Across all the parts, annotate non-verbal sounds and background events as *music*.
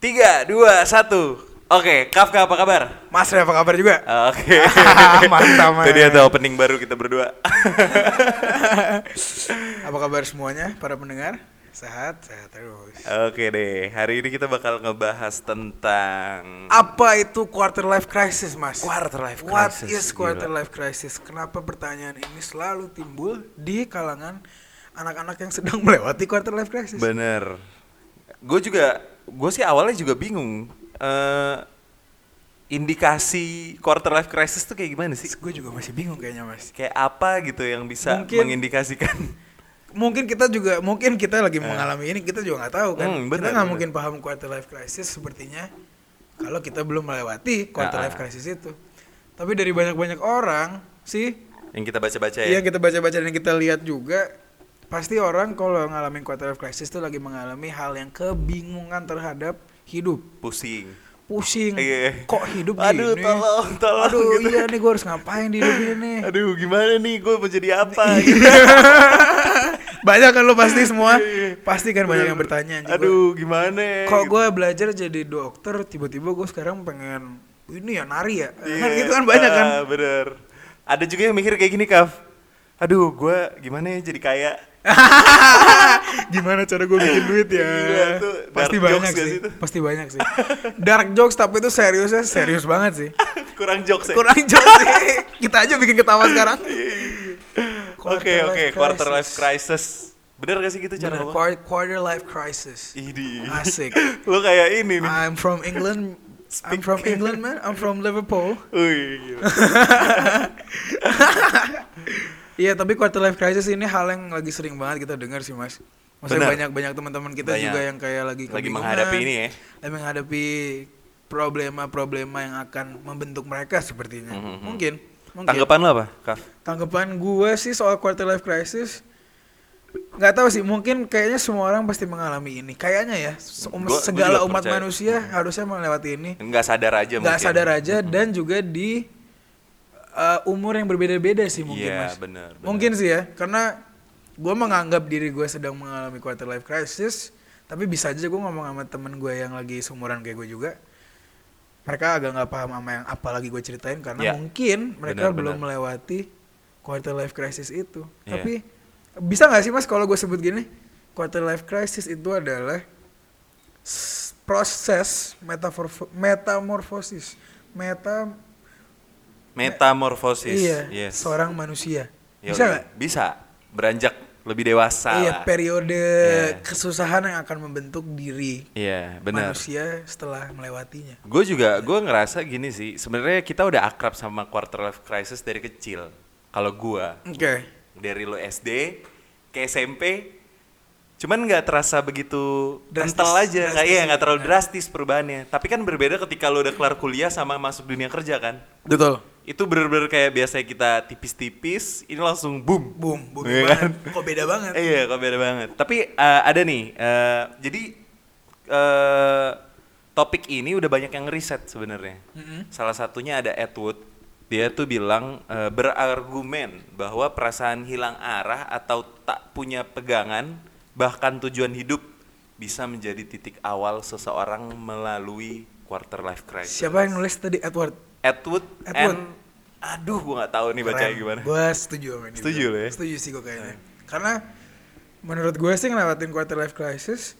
Tiga, dua, satu. Oke, Kafka apa kabar? Mas Ray, apa kabar juga? Oke. *laughs* Mantap, Itu dia tuh opening baru kita berdua. *laughs* Apa kabar semuanya para pendengar? Sehat, sehat terus. Oke deh, hari ini kita bakal ngebahas tentang Apa itu quarter life crisis, Mas? Quarter life What crisis, is quarter gila. life crisis? Kenapa pertanyaan ini selalu timbul di kalangan anak-anak yang sedang *laughs* melewati quarter life crisis? bener. Gue juga, gue sih awalnya juga bingung. eh indikasi quarter life crisis tuh kayak gimana sih? Gue juga masih bingung kayaknya, Mas. Kayak apa gitu yang bisa Mungkin- mengindikasikan? *laughs* Mungkin kita juga, mungkin kita lagi mengalami ini, kita juga nggak tahu kan. Hmm, kita benar, nggak mungkin paham quarter life crisis sepertinya kalau kita belum melewati quarter Ah, ah. life crisis itu. Tapi dari banyak-banyak orang sih yang kita baca-baca Iya ya? kita baca-baca dan kita lihat juga pasti orang kalau ngalamin quarter life crisis tuh lagi mengalami hal yang kebingungan terhadap hidup Pusing. pusing Iya. kok hidup Aduh, gini tolong, tolong, aduh gitu. iya nih gue harus ngapain di hidup ini Aduh, gimana nih? Gue mau jadi apa? *laughs* Iya. gitu. banyak kan lo pasti semua pasti kan banyak yang bertanya. Iya. Aduh, gimana? kok gue belajar jadi dokter tiba-tiba gue sekarang pengen ini ya nari ya Iya, kan *laughs* gitu kan banyak kan ah, bener. Ada juga yang mikir kayak gini, Kaf. Aduh, gue gimana ya jadi kaya? *laughs* Gimana cara gue bikin duit ya? Gila, tuh pasti banyak sih. itu? Pasti banyak sih. Dark jokes tapi itu seriusnya serius banget sih. *laughs* Kurang jokes ya? Kurang jokes sih. Kita aja bikin ketawa sekarang. Oke, *laughs* oke. Quarter life crisis. Bener gak sih gitu cara Bener, ngomong? quar- quarter life crisis. Idi. Asik. Lo kayak ini nih. I'm from England. I'm from England man. I'm from Liverpool. Gila. Iya tapi quarter life crisis ini hal yang lagi sering banget kita dengar sih mas. Maksudnya Benar. banyak banyak teman-teman kita Banyak. juga yang kayak lagi Lagi menghadapi ini ya. Lagi menghadapi problema-problema yang akan membentuk mereka sepertinya. Mhm. Mungkin. Mungkin. Tanggapan lo apa, Kaf? Tanggapan gue sih soal quarter life crisis nggak tahu sih mungkin kayaknya semua orang pasti mengalami ini kayaknya ya um- Gua- gua segala juga umat percaya. manusia harusnya melewati ini Nggak sadar aja nggak sadar aja dan juga di uh, umur yang berbeda-beda sih mungkin Iya, mas bener, bener. mungkin sih ya karena gue menganggap diri gue sedang mengalami quarter life crisis tapi bisa aja gue ngomong sama temen gue yang lagi seumuran kayak gue juga mereka agak nggak paham sama yang apa lagi gue ceritain karena Iya. mungkin mereka Benar, belum benar. melewati quarter life crisis itu Iya. tapi bisa nggak sih mas kalau gue sebut gini quarter life crisis itu adalah proses metafor- metamorfosis meta Metamorfosis. iya Yes. seorang manusia Yoi. bisa nggak Bisa. Beranjak lebih dewasa. iya periode Iya. kesusahan yang akan membentuk diri Iya, benar. manusia setelah melewatinya Gue juga, gue ngerasa gini sih. Sebenarnya kita udah akrab sama quarter life crisis dari kecil. Kalau gue, oke dari lo SD ke SMP, cuman nggak terasa begitu Drastis, kental aja. Kayak drastis iya nggak terlalu gitu. drastis perubahannya. Tapi kan berbeda ketika lo udah kelar kuliah sama masuk dunia kerja kan. betul Itu bener-bener kayak biasa kita tipis-tipis, ini langsung boom. boom boom banget kan? kok beda banget Iya, kok beda banget. Tapi eh, ada nih, eh, jadi eh, topik ini udah banyak yang riset sebenarnya. Mm-mm. Salah satunya ada Edward. Dia tuh bilang eh, berargumen bahwa perasaan hilang arah atau tak punya pegangan bahkan tujuan hidup bisa menjadi titik awal seseorang melalui quarter life crisis. siapa yang nulis tadi Edward Edward, and aduh gua nggak tahu nih bacanya gimana. Gue setuju sama ini. Setuju lo ya? Setuju sih gue kayaknya. Karena menurut gue sih ngelewatin quarter life crisis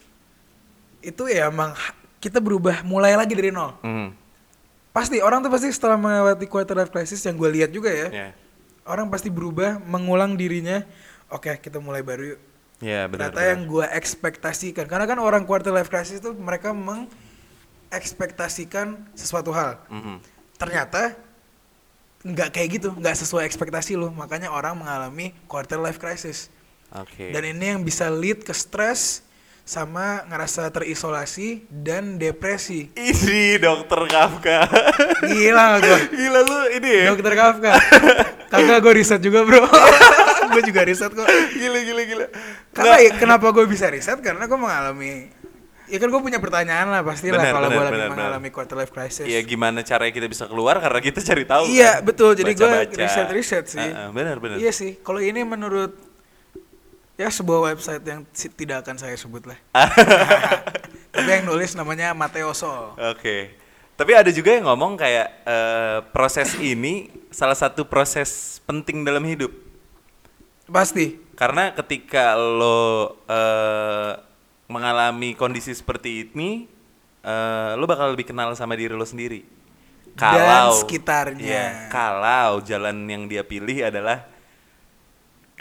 itu ya emang kita berubah mulai lagi dari nol. Hmm, Pasti orang tuh pasti setelah melewati quarter life crisis yang gue lihat juga ya, ya, orang pasti berubah mengulang dirinya. Oke, kita mulai baru yuk. ya benar. Ternyata yang gue ekspektasikan, karena kan orang quarter life crisis itu mereka mengekspektasikan sesuatu hal. Mhm. Ternyata nggak kayak gitu nggak sesuai ekspektasi lo makanya orang mengalami quarter life crisis. Oke. dan ini yang bisa lead ke stres sama ngerasa terisolasi dan depresi. Ini dokter Kafka. gila gue Gila lu ini ya. dokter Kafka. Kagak gue riset juga bro. *laughs* Gue juga riset kok. Gila gila gila. karena ya, kenapa gue bisa riset? Karena gue mengalami ya kan gue punya pertanyaan lah pasti lah kalau gue lagi mengalami quarter life crisis Iya gimana caranya kita bisa keluar karena kita cari tahu. Iya kan? betul. Jadi gue Baca-baca. riset-riset sih. Ah, ah, benar benar. Iya sih. Kalau ini menurut ya sebuah website yang tidak akan saya sebut lah. *laughs* Tapi yang nulis namanya Matteo Sol. Oke. Tapi ada juga yang ngomong kayak eh, proses ini salah satu proses penting dalam hidup. Pasti. Karena ketika lo eh, mengalami kondisi seperti ini, eh, lo bakal lebih kenal sama diri lo sendiri. Dan sekitarnya. Iya, kalau jalan yang dia pilih adalah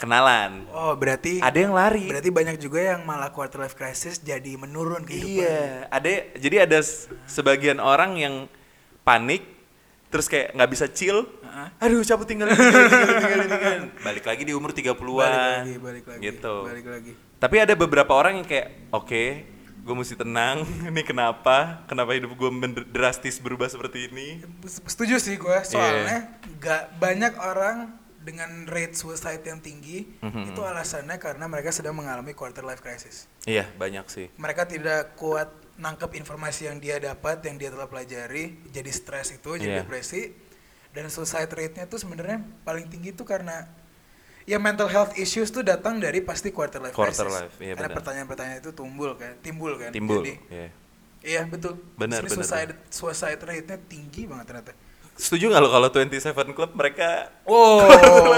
kenalan. Oh, berarti Ada yang lari. berarti banyak juga yang malah quarter life crisis jadi menurun kehidupan. Iya, ada jadi ada sebagian orang yang panik terus kayak nggak bisa chill. Heeh. Aduh, cabut tinggalin. *laughs* Balik lagi di umur 30-an. Balik lagi, balik lagi. Gitu. Balik lagi. Tapi ada beberapa orang yang kayak, oke, gue mesti tenang. *laughs* Ini kenapa? Kenapa hidup gue drastis berubah seperti ini? Setuju sih gue, soalnya nggak banyak orang dengan rate suicide yang tinggi Mhm. itu alasannya karena mereka sedang mengalami quarter life crisis. Iya, banyak sih. Mereka tidak kuat nangkep informasi yang dia dapat, yang dia telah pelajari, jadi stres itu, jadi Iya. depresi. Dan suicide rate-nya tuh sebenarnya paling tinggi tuh karena ya mental health issues tuh datang dari pasti quarter life Quarter crisis. life, iya karena pertanyaan-pertanyaan itu timbul kan, timbul kan. Timbul. Jadi, Iya. iya betul. Benar, benar, suicide suicide rate-nya tinggi banget ternyata. Setuju nggak lo kalau 27 Club mereka Oh,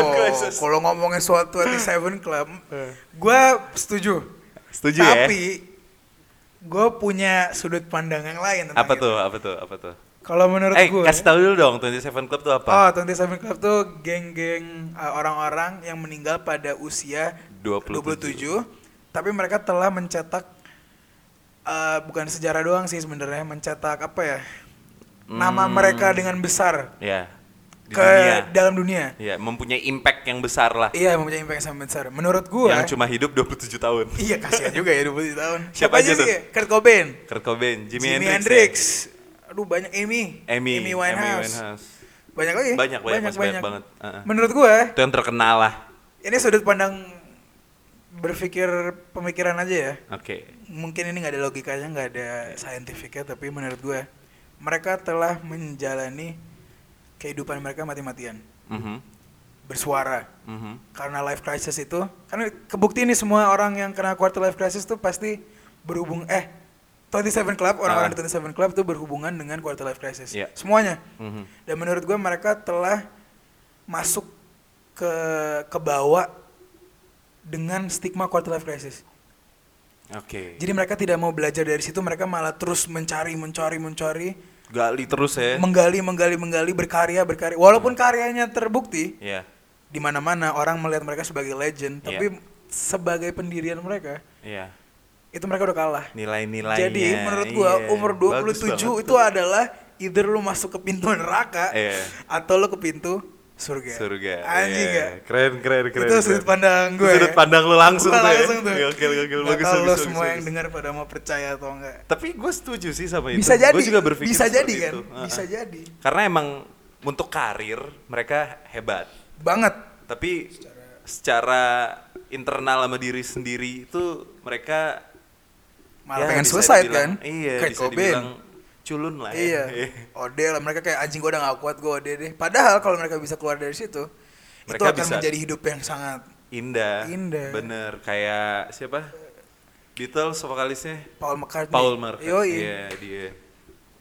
*laughs* kalau ngomongin soal 27 Club, Eh. gue setuju. setuju ya? Tapi gue punya sudut pandang yang lain tentang Apa itu. tuh? Apa tuh? Apa tuh? Kalau menurut Eh, gue, kasih tahu dulu dong 27 Club tuh apa? oh 27 Club tuh geng-geng uh, orang-orang yang meninggal pada usia 27. 27, tapi mereka telah mencetak uh, bukan sejarah doang sih sebenarnya, mencetak apa ya? Nama Hmm. mereka dengan besar Ya. Di ke dunia. dalam dunia. Ya, mempunyai impact yang besar lah. Iya, mempunyai impact yang sangat besar. Menurut gue, Yang cuma hidup 27 tahun. iya kasihan juga ya 27 tahun. *laughs* Siapa aja tuh? sih? Kurt Cobain, Kurt Cobain, Jimi, Jimi, Hendrix. Hendrix. Aduh banyak Amy, ya? Amy, Amy Winehouse. Winehouse. Banyak lagi. Banyak, banyak, masih banyak banget. Uh-uh. Menurut gue, Itu yang terkenal lah. ini sudut pandang berpikir pemikiran aja ya. Oke. Mungkin ini nggak ada logikanya, nggak ada saintifiknya, tapi menurut gue mereka telah menjalani kehidupan mereka mati-matian, Mhm, bersuara. mhm. Karena life crisis itu, karena kebukti nih semua orang yang kena quarter life crisis tuh pasti berhubung eh 27 Club, orang-orang Ah. di 27 Club tuh berhubungan dengan quarter life crisis. Iya. Semuanya. Mhm. Dan menurut gue mereka telah masuk ke ke bawah dengan stigma quarter life crisis. Oke. Jadi mereka tidak mau belajar dari situ, mereka malah terus mencari, mencari, mencari, Gali terus ya. menggali, menggali, menggali, berkarya, berkarya. Walaupun karyanya terbukti Iya. di mana-mana orang melihat mereka sebagai legend, Iya. tapi sebagai pendirian mereka Iya. Itu mereka udah kalah. Nilai-nilainya. Jadi menurut gua iya. umur Bagus 27 banget itu tuh. adalah either lu masuk ke pintu neraka Iya. atau lu ke pintu surga. Surga. Anjing iya. gak? Keren, keren, keren. itu sudut pandang gue. Sudut pandang lu langsung Gua tuh ya. langsung tuh. Gokil, gokil, bagus, bagus, bagus, semua yang bagus. dengar pada mau percaya atau enggak. Tapi gue setuju sih sama itu. Bisa jadi. Gue juga berpikir bisa jadi kan? itu. Bisa jadi. Karena emang untuk karir mereka hebat. Banget. Tapi secara internal sama diri sendiri itu mereka Malah ya pengen bisa suicide dibilang- kan? Iya, Kurt Cobain. culun lah ya. Iya. *laughs* Ode lah mereka kayak anjing gue udah gak kuat gue ode deh. Padahal kalau mereka bisa keluar dari situ, itu Mereka akan bisa- menjadi hidup yang sangat Indah. Indah. Bener. Kayak siapa? Beatles vokalisnya Paul McCartney. Paul McCartney. Yoi. Iya, dia.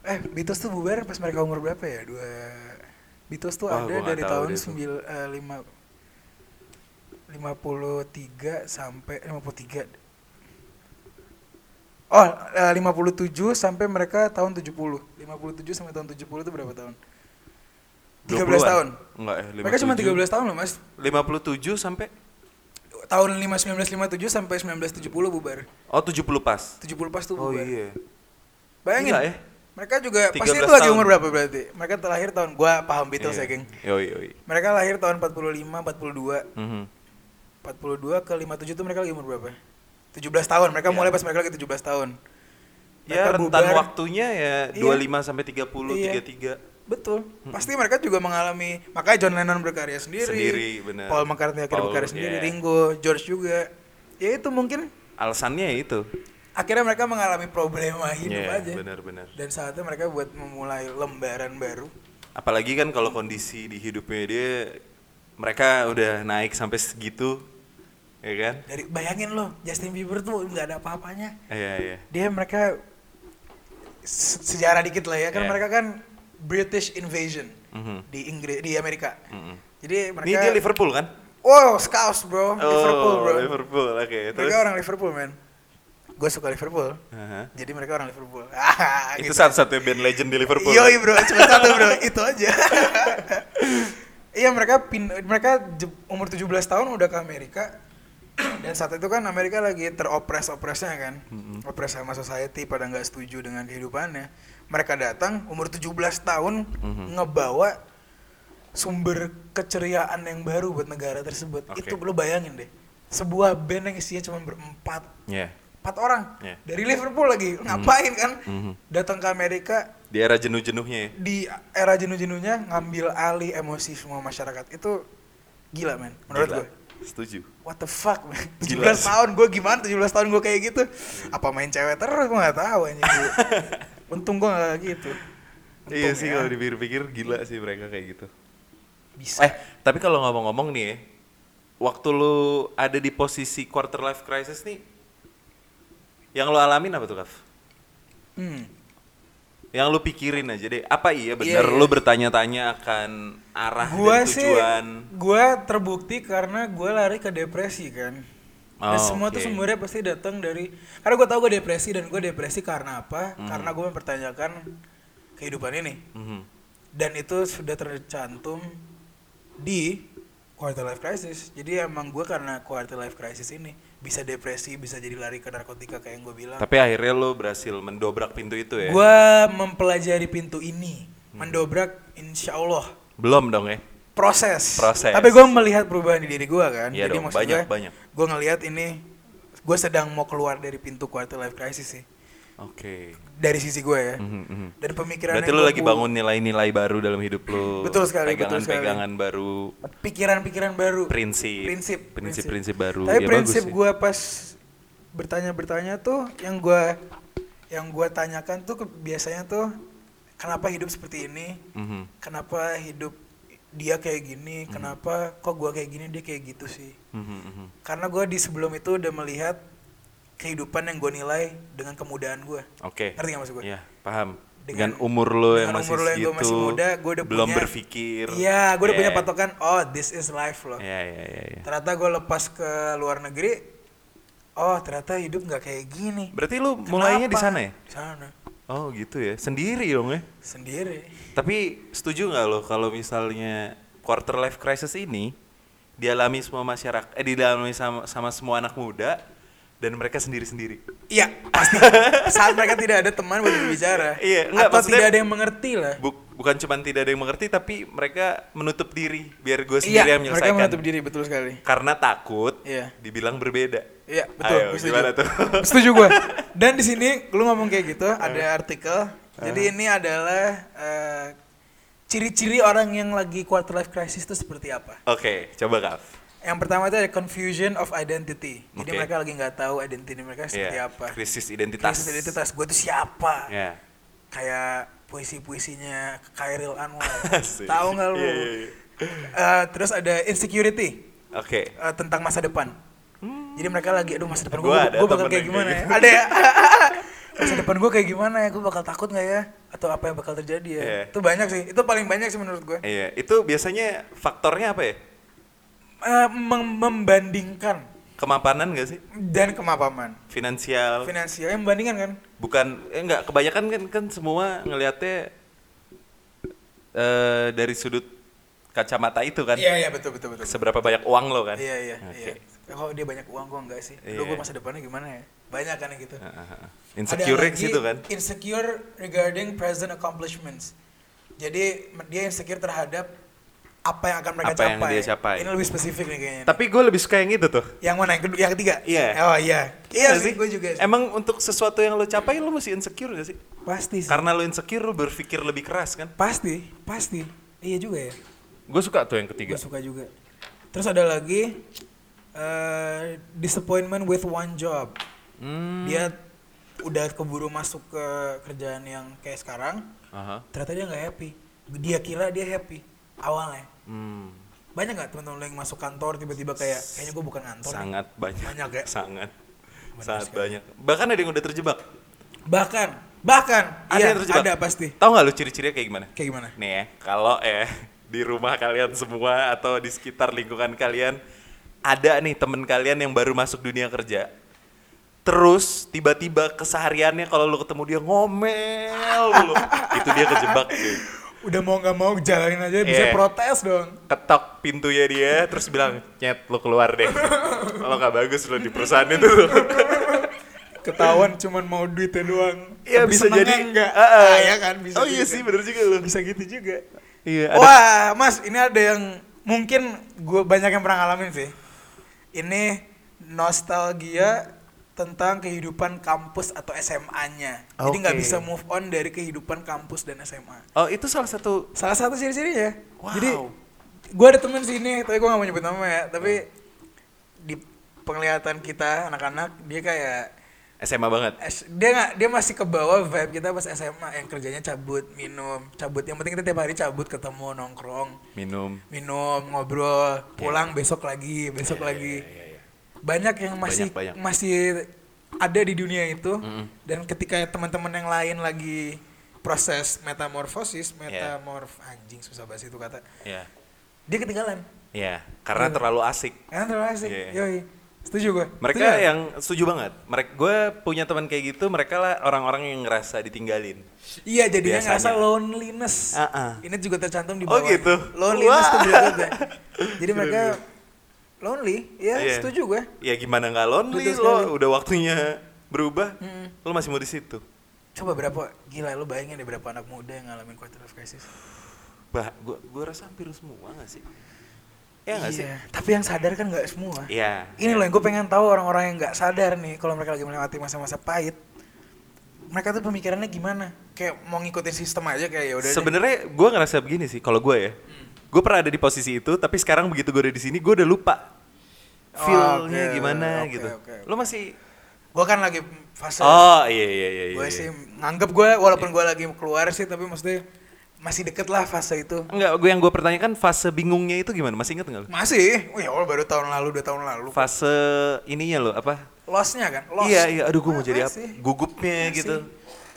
Eh, Beatles tuh bubar pas mereka umur berapa ya? Dua Beatles tuh Wah, ada dari tahu tahun deh tuh. sembil, eh, lima, 53 sampai 53 Oh, eh, 57 sampai mereka tahun 70 57 sampai tahun 70 itu berapa tahun? 13 20-an? tahun Enggak ya, Mereka cuma 57. 13 tahun loh mas 57 sampai Tahun 5, 1957 sampai 1970 bubar Oh, 70 pas. 70 pas tuh Oh bubar iya. Bayangin Gila ya. Mereka juga, pasti 13 itu lagi tahun. umur berapa berarti? Mereka terlahir tahun, gua paham Beatles Iya. ya geng Yoi, yoi. Mereka lahir tahun 45, 42 Mhm. 42 ke 57 itu mereka lagi umur berapa? 17 tahun, mereka Ya. mulai pas mereka lagi 17 tahun Ya, Mereka rentan bubar. waktunya ya Iya. 25 sampai 30, Iya. 33. Betul, pasti mereka juga mengalami Makanya John Lennon berkarya sendiri, Sendiri, bener. Paul McCartney akhirnya Paul, berkarya sendiri, iya. Ringo, George juga Ya itu mungkin Alasannya ya itu. akhirnya mereka mengalami problema hidup Iya, aja benar-benar. Dan saatnya mereka buat memulai lembaran baru Apalagi kan kalau kondisi di hidupnya dia mereka udah naik sampai segitu, ya kan? Dari bayangin loh, Justin Bieber tuh nggak ada apa-apanya Iya, iya. dia mereka se- sejarah dikit lah ya kan Iya. mereka kan British invasion Mhm. di Inggris di Amerika. Mm-mm. Jadi Ini mereka dia Liverpool kan? Oh, Scouse, bro. Liverpool, bro. Oh, Liverpool, oke. Terus? Mereka orang Liverpool, man. Gue suka Liverpool. Aha. Jadi mereka orang Liverpool. Ah, *laughs* Itu gitu. satu-satunya band legend di Liverpool. Yoi bro, cuma satu bro, itu aja. *laughs* iya mereka pin, mereka umur 17 tahun udah ke Amerika. *clears throat* Dan saat itu kan Amerika lagi teropres-opresnya kan. Opres sama society pada nggak setuju dengan kehidupannya. Mereka datang umur 17 tahun Mhm. ngebawa sumber keceriaan yang baru buat negara tersebut. Oke. Itu lo bayangin deh. Sebuah band yang isinya cuma berempat Iya. empat orang Iya. dari Liverpool lagi ngapain kan Mhm. datang ke Amerika Di era jenuh-jenuhnya ya. di era jenuh-jenuhnya ngambil alih emosi semua masyarakat itu gila men menurut Gila. gue Setuju. what the fuck man 17 Gila. tahun gue gimana 17 tahun gue kayak gitu apa main cewek terus gue nggak tahu anjing *laughs* untung gue nggak gitu Untung Iya sih ya. kalau dipikir-pikir gila sih mereka kayak gitu. bisa Eh, tapi kalau ngomong-ngomong nih ya, waktu lu ada di posisi quarter life crisis nih, yang lu alamin apa tuh, Kaf? hmm. Yang lu pikirin aja deh, apa iya bener Iya, iya. lu bertanya-tanya akan arah gua dan sih tujuan? gua terbukti karena gua lari ke depresi kan dan Oh, semua tuh oke. sumbernya pasti datang dari karena gua tahu gue depresi dan gue depresi karena apa Hmm. karena gue mempertanyakan kehidupan ini Mhm. dan itu sudah tercantum di quarter life crisis jadi emang gue karena quarter life crisis ini bisa depresi bisa jadi lari ke narkotika kayak yang gue bilang Tapi akhirnya lu berhasil mendobrak pintu itu ya? gue mempelajari pintu ini mendobrak insya Allah Belum dong ya? proses. Proses. Tapi gue melihat perubahan di diri gue kan. Iya Jadi dong, maksud banyak, gue, banyak. gue ngelihat ini, gue sedang mau keluar dari pintu quarter life crisis sih. Oke. Dari sisi gue ya. Mhm, mhm. Dan pemikiran Berarti gua lagi bangun nilai-nilai baru dalam hidup lu. Betul sekali. Pegangan-pegangan baru, Pikiran-pikiran baru. prinsip, Prinsip. prinsip-prinsip baru. Tapi Ya, prinsip gue pas bertanya-bertanya tuh, yang gue yang gue tanyakan tuh biasanya tuh kenapa hidup seperti ini? Mhm. Kenapa hidup dia kayak gini? Kenapa kok gue kayak gini dia kayak gitu sih? Mhm, mhm. karena gue di sebelum itu udah melihat kehidupan yang gue nilai dengan kemudahan gue Oke. ngerti gak maksud gue? Iya, paham. Dengan- Dengan, umur lu yang dengan masih umur lo yang masih muda, gua udah belum punya- berpikir. iya gue udah punya Iya. patokan oh this is life loh Iya, iya, iya. iya. ternyata gue lepas ke luar negeri oh ternyata hidup nggak kayak gini Berarti lu mulainya di sana ya? di sana Oh gitu ya, sendiri dong ya. sendiri Tapi setuju nggak lo kalau misalnya quarter life crisis ini dialami semua masyarakat, eh dialami sama, sama semua anak muda dan mereka sendiri-sendiri. iya pasti *laughs* saat mereka tidak ada teman buat berbicara Iya, enggak, atau tidak ada yang mengerti lah Buk- bukan cuma tidak ada yang mengerti, tapi mereka menutup diri biar gue iya sendiri yang mereka menyelesaikan. menutup diri betul sekali Karena takut Iya. dibilang berbeda. Iya betul, Ayo, setuju. gimana tuh? *laughs* setuju gue. *laughs* Dan di sini lu ngomong kayak gitu, ada artikel. Jadi ini adalah eh, ciri-ciri orang yang lagi quarter life crisis itu seperti apa? Oke, coba Kaf. Yang pertama itu ada confusion of identity. Jadi Oke. mereka lagi nggak tahu identity mereka seperti Iya, apa. Krisis identitas. Krisis identitas. Gue tuh siapa? Ya. Kayak puisi-puisinya Khairil Anwar. *laughs* Tahu nggak lu? Iya, iya, iya. Eh, terus ada insecurity Oke. eh, tentang masa depan. Jadi mereka lagi, aduh masa depan gue, gue bakal kayak yang gimana kayak ya? gitu. Ada ya? *laughs* masa depan gue kayak gimana ya? Gue bakal takut nggak ya? Atau apa yang bakal terjadi ya? Iya. Itu banyak sih. Itu paling banyak sih menurut gue. Iya, itu biasanya faktornya apa ya? Mem- membandingkan Kemapanan gak sih? dan kemapaman. Finansial. Finansial yang membandingkan kan? Bukan eh enggak kebanyakan kan kan semua ngelihatnya eh dari sudut kacamata itu kan. Iya iya betul betul betul. Seberapa banyak uang lo kan? Iya iya Oke. iya. Kalau dia banyak uang gue enggak sih. Iya. gue masa depannya gimana ya? Banyak kan gitu. Ah. Ada Insecure ke situ kan? Insecure regarding present accomplishments. Jadi dia insecure terhadap apa yang akan mereka Apa yang capai. dia capai. Ini lebih spesifik nih kayaknya. Tapi gue lebih suka yang itu tuh. Yang mana? Yang kedua, yang ketiga? Iya. Oh iya. Iya Nggak sih, gue juga sih. Emang untuk sesuatu yang lo capai lo mesti insecure gak sih? Pasti sih. Karena lo insecure lo berpikir lebih keras kan? Pasti, pasti. Iya juga ya. Gue suka tuh yang ketiga. Gue suka juga. Terus ada lagi eh, disappointment with one job. Hmm. Dia udah keburu masuk ke kerjaan yang kayak sekarang, Aha. ternyata dia nggak happy. Dia kira dia happy awalnya. Hmm. Banyak nggak teman-teman lo yang masuk kantor tiba-tiba kayak kayaknya gue bukan kantor. nih." Sangat banyak. Banyak ya? Sangat. Benar Sangat sekali. banyak. Bahkan ada yang udah terjebak. Bahkan Bahkan Ada iya, yang terjebak. ada pasti. Tahu nggak lu ciri-cirinya kayak gimana? Kayak gimana? Nih ya, kalau eh di rumah kalian semua atau di sekitar lingkungan kalian ada nih temen kalian yang baru masuk dunia kerja. Terus tiba-tiba kesehariannya kalau lu ketemu dia ngomel mulu. *laughs* itu dia kejebak cuy. Udah mau nggak mau jalanin aja bisa Iya. protes dong. Ketok pintunya dia terus bilang, "Nyet, lu keluar deh." Kalau nggak bagus lu di perusahaan itu. Ketahuan cuman mau duitnya doang. Iya bisa jadi enggak. Ah. Ah, iya kan bisa. Oh iya juga. sih bener juga lu. Bisa gitu juga. Iya, ada Wah, Mas, ini ada yang mungkin gue banyak yang pernah ngalamin sih. Ini nostalgia tentang kehidupan kampus atau SMA-nya. Jadi nggak bisa move on dari kehidupan kampus dan SMA. Oh, itu salah satu Salah satu ciri-cirinya. Wow. Jadi gue ada temen sini, tapi gue gak mau nyebut nama ya. Tapi di penglihatan kita anak-anak dia kayak SMA banget. Dia nggak dia masih ke bawah vibe kita pas SMA yang kerjanya cabut minum cabut yang penting kita tiap hari cabut ketemu nongkrong Minum. minum ngobrol pulang besok lagi besok lagi banyak yang masih Banyak, banyak. masih ada di dunia itu dan ketika teman-teman yang lain lagi proses metamorfosis metamorf anjing susah bahasa itu kata Ya. dia ketinggalan Ya, karena terlalu asik. kan terlalu asik Iya. yoi setuju gue Mereka yang setuju banget. Mereka gue punya teman kayak gitu, mereka lah orang-orang yang ngerasa ditinggalin. Iya jadinya Biasanya. ngerasa loneliness. Ah-ah. Ini juga tercantum di Oh, bawah. gitu? Loneliness tuh. Jadi *laughs* mereka lonely, ya Iya. setuju gue. Ya gimana nggak lonely Betul lo udah waktunya berubah, Mm. lo masih mau di situ. Coba berapa gila lu bayangin deh berapa anak muda yang ngalamin quarter life crisis. Bah, gue gue rasa hampir semua nggak sih? Ya nggak sih? Tapi yang sadar kan nggak semua. Iya. Ini loh yang gue pengen tahu orang-orang yang nggak sadar nih kalau mereka lagi melewati masa-masa pahit. Mereka tuh pemikirannya gimana? Kayak mau ngikutin sistem aja kayak ya udah. Sebenarnya gue ngerasa begini sih, kalau gue ya, gue pernah ada di posisi itu, tapi sekarang begitu gue ada di sini, gue udah lupa Oh, feel-nya oke, gimana oke, gitu. oke. Lo masih? Gue kan lagi fase. Oh iya iya iya. iya, gue iya. sih nganggep gue walaupun gue lagi keluar sih tapi maksudnya masih deket lah fase itu Enggak, gue yang gue pertanyakan fase bingungnya itu gimana? Masih inget nggak lo? masih oh ya Allah baru tahun lalu dua tahun lalu Fase ininya lo apa? lossnya kan loss Iya iya, aduh gue mau Ah, jadi apa? Gugupnya Masih. gitu.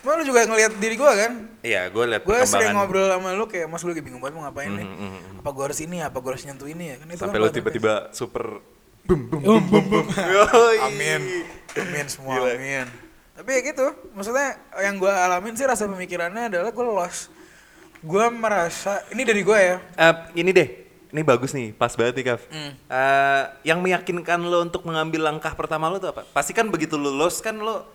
Emang lu juga ngelihat diri gue kan Iya, gue liat gue sering ngobrol sama lu kayak mas lu lagi bingung banget mau ngapain nih Mhm, mhm, mhm. apa gue harus ini apa gue harus nyentuh ini ya kan itu Sampai kan quarter tiba-tiba super bum bum Um, bum bum bum. Amin amin semua Gila. amin tapi ya gitu maksudnya yang gue alamin sih rasa pemikirannya adalah gue lost gue merasa ini dari gue ya Eh, ini deh, ini bagus nih, pas banget nih Kaf. Hmm. Eh, yang meyakinkan lo untuk mengambil langkah pertama lo tuh apa? Pasti kan begitu lo lost kan lo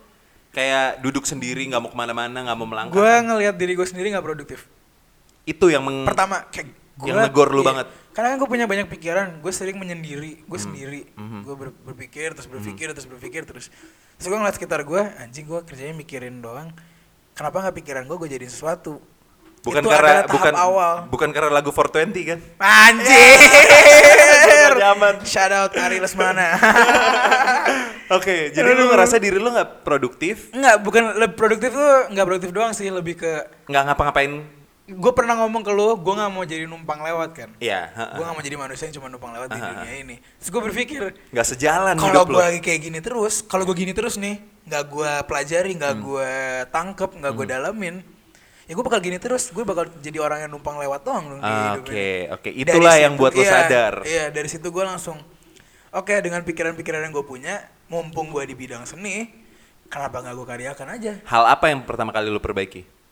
kayak duduk sendiri, nggak mau ke mana-mana, nggak mau melangkah. gue kan? ngelihat diri gue sendiri nggak produktif Itu yang meng... pertama kayak Hmm. Yang negor lu banget. karena kan gue punya banyak pikiran gue sering menyendiri gue Hmm. sendiri Mhm. gue ber- berpikir terus berpikir terus berpikir terus terus gue ngeliat sekitar gue anjing gue kerjanya mikirin doang kenapa nggak pikiran gue gue jadiin sesuatu bukan Itu karena tahap bukan awal bukan karena lagu 420 kan? anjir *laughs* Zaman. shout out Ari Lesmana *laughs* Oke, jadi lu ngerasa diri lu nggak produktif, Enggak, bukan lebih produktif tuh nggak produktif doang sih lebih ke nggak ngapa-ngapain? gue pernah ngomong ke lu gue nggak mau jadi numpang lewat kan? Iya, gue gak mau jadi manusia yang cuma numpang lewat di Ah, ah, dunia ini. Terus gue berpikir nggak sejalan kalau gue lagi kayak gini terus kalau gue gini terus nih nggak gue pelajari nggak Hmm. gue tangkep nggak gue dalamin ya gue bakal gini terus gue bakal jadi orang yang numpang lewat doang dong di Ah, Oke, oke. Dari Itulah yang situ- buat lo iya, sadar. iya dari situ gue langsung oke dengan pikiran-pikiran yang gue punya mumpung gue di bidang seni kenapa nggak gue karyakan aja Hal apa yang pertama kali lu perbaiki?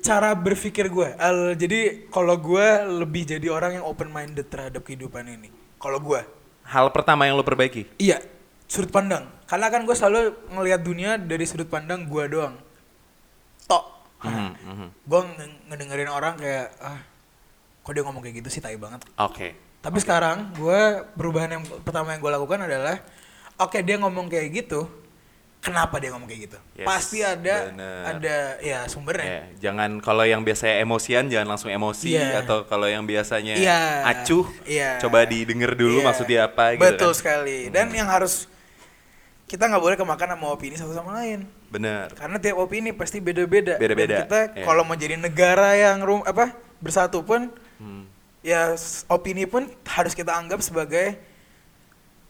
cara berpikir gue Al- jadi kalau gue lebih jadi orang yang open minded terhadap kehidupan ini kalau gue Hal pertama yang lu perbaiki? Iya, sudut pandang. Karena kan gue selalu ngelihat dunia dari sudut pandang gue doang. Tok. Mhm, mhm. Gue ngedengerin orang kayak, ah, kok dia ngomong kayak gitu sih, tai banget. Oke. Tapi sekarang gue perubahan yang pertama yang gue lakukan adalah, oke dia ngomong kayak gitu, kenapa dia ngomong kayak gitu? Yes, Pasti ada, bener. ada ya sumbernya. Ya, jangan kalau yang biasanya emosian jangan langsung emosi Iya. atau kalau yang biasanya Iya. acuh Iya. coba didengar dulu Iya. maksudnya apa gitu Betul kan. sekali. Dan yang harus kita nggak boleh kemakan sama opini satu sama lain. Bener. Karena tiap opini pasti beda-beda. Beda-beda, Dan kita iya. kalau mau jadi negara yang rum apa bersatu pun, Hmm. Ya opini pun harus kita anggap sebagai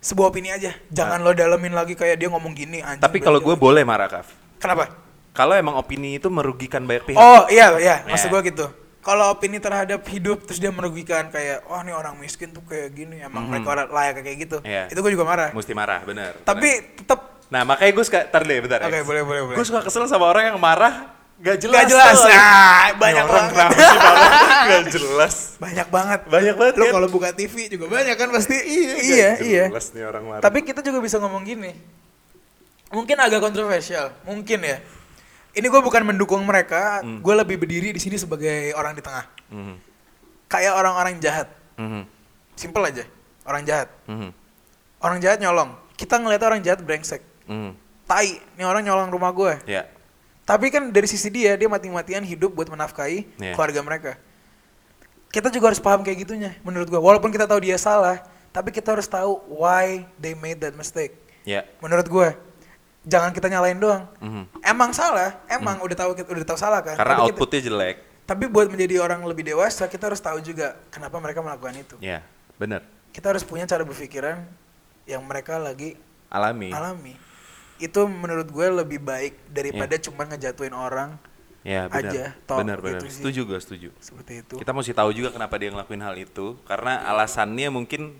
sebuah opini aja. Jangan lo dalemin lagi kayak dia ngomong gini. Anjing, Tapi kalau gue berarti- boleh marah Kaf. kenapa? Kalau emang opini itu merugikan banyak pihak. Oh iya iya, maksud Ya. gua gitu. Kalau opini terhadap hidup terus dia merugikan kayak, wah nih orang miskin tuh kayak gini, emang mereka orang layak kayak gitu. Iya. Itu gua juga marah. Mesti marah, bener. Tapi tetap Nah makanya gue suka, ntar deh bentar Oke, boleh, boleh, boleh. Gue suka kesel sama orang yang marah gak jelas. Gak jelas. Nah, banyak orang banget. sih gak jelas. banyak banget. Banyak banget kan? kalau buka TV juga banyak kan pasti. Iya, iya, iya. jelas nih orang marah. Tapi kita juga bisa ngomong gini. Mungkin agak kontroversial, mungkin ya. Ini gue bukan mendukung mereka, Hmm. gue lebih berdiri di sini sebagai orang di tengah. Mhm, Kayak orang-orang jahat, mhm, simple aja. Orang jahat, mhm, orang jahat nyolong. Kita ngeliat orang jahat brengsek. mhm. Tai, ini orang nyolong rumah gue. Ya, Tapi kan dari sisi dia, dia mati-matian hidup buat menafkahi Iya. keluarga mereka. Kita juga harus paham kayak gitunya, menurut gue. Walaupun kita tahu dia salah, tapi kita harus tahu why they made that mistake. ya. Menurut gue, jangan kita nyalain doang. mhm. Emang salah, emang udah tahu udah tahu salah kan. Karena tapi kita- outputnya jelek. tapi buat menjadi orang lebih dewasa, kita harus tahu juga kenapa mereka melakukan itu. Ya, bener. Kita harus punya cara berpikiran yang mereka lagi Alami. alami. Itu menurut gue lebih baik daripada cuma ngejatuhin orang Ya, bener. aja, tok, Bener, bener. gitu. Setuju gue, setuju. seperti itu. Kita mesti tahu juga kenapa dia ngelakuin hal itu. Karena alasannya mungkin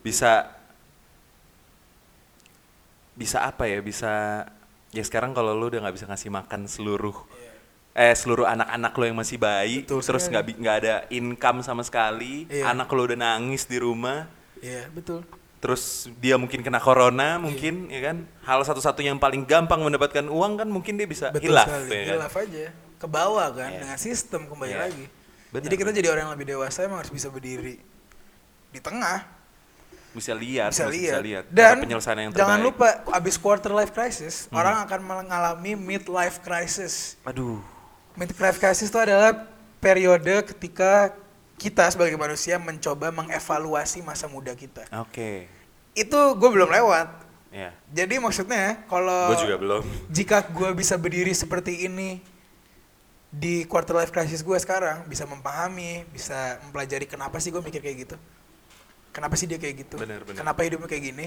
bisa bisa apa ya bisa ya sekarang kalau lu udah nggak bisa ngasih makan seluruh eh seluruh anak-anak lo yang masih bayi Betul terus nggak nggak ada income sama sekali Iya. anak lo udah nangis di rumah Iya, betul. Terus dia mungkin kena corona mungkin ya kan hal satu-satunya yang paling gampang mendapatkan uang kan mungkin dia bisa Betul hilaf sekali. ya kan? Hilaf aja. Ke bawah kan Iya. dengan sistem kembali Iya. lagi. Benar, Jadi kita jadi orang yang lebih dewasa emang harus bisa berdiri di tengah, bisa lihat bisa lihat. bisa lihat Dan penyelesaian yang jangan terbaik. lupa abis quarter life crisis, Hmm. orang akan mengalami mid life crisis. aduh Mid life crisis itu adalah periode ketika kita sebagai manusia mencoba mengevaluasi masa muda kita. oke. Itu gue belum lewat. ya Jadi maksudnya kalau gue juga belum. jika gue bisa berdiri seperti ini di quarter life crisis gue sekarang bisa memahami bisa mempelajari kenapa sih gue mikir kayak gitu. Kenapa sih dia kayak gitu? Benar, benar. kenapa hidupnya kayak gini?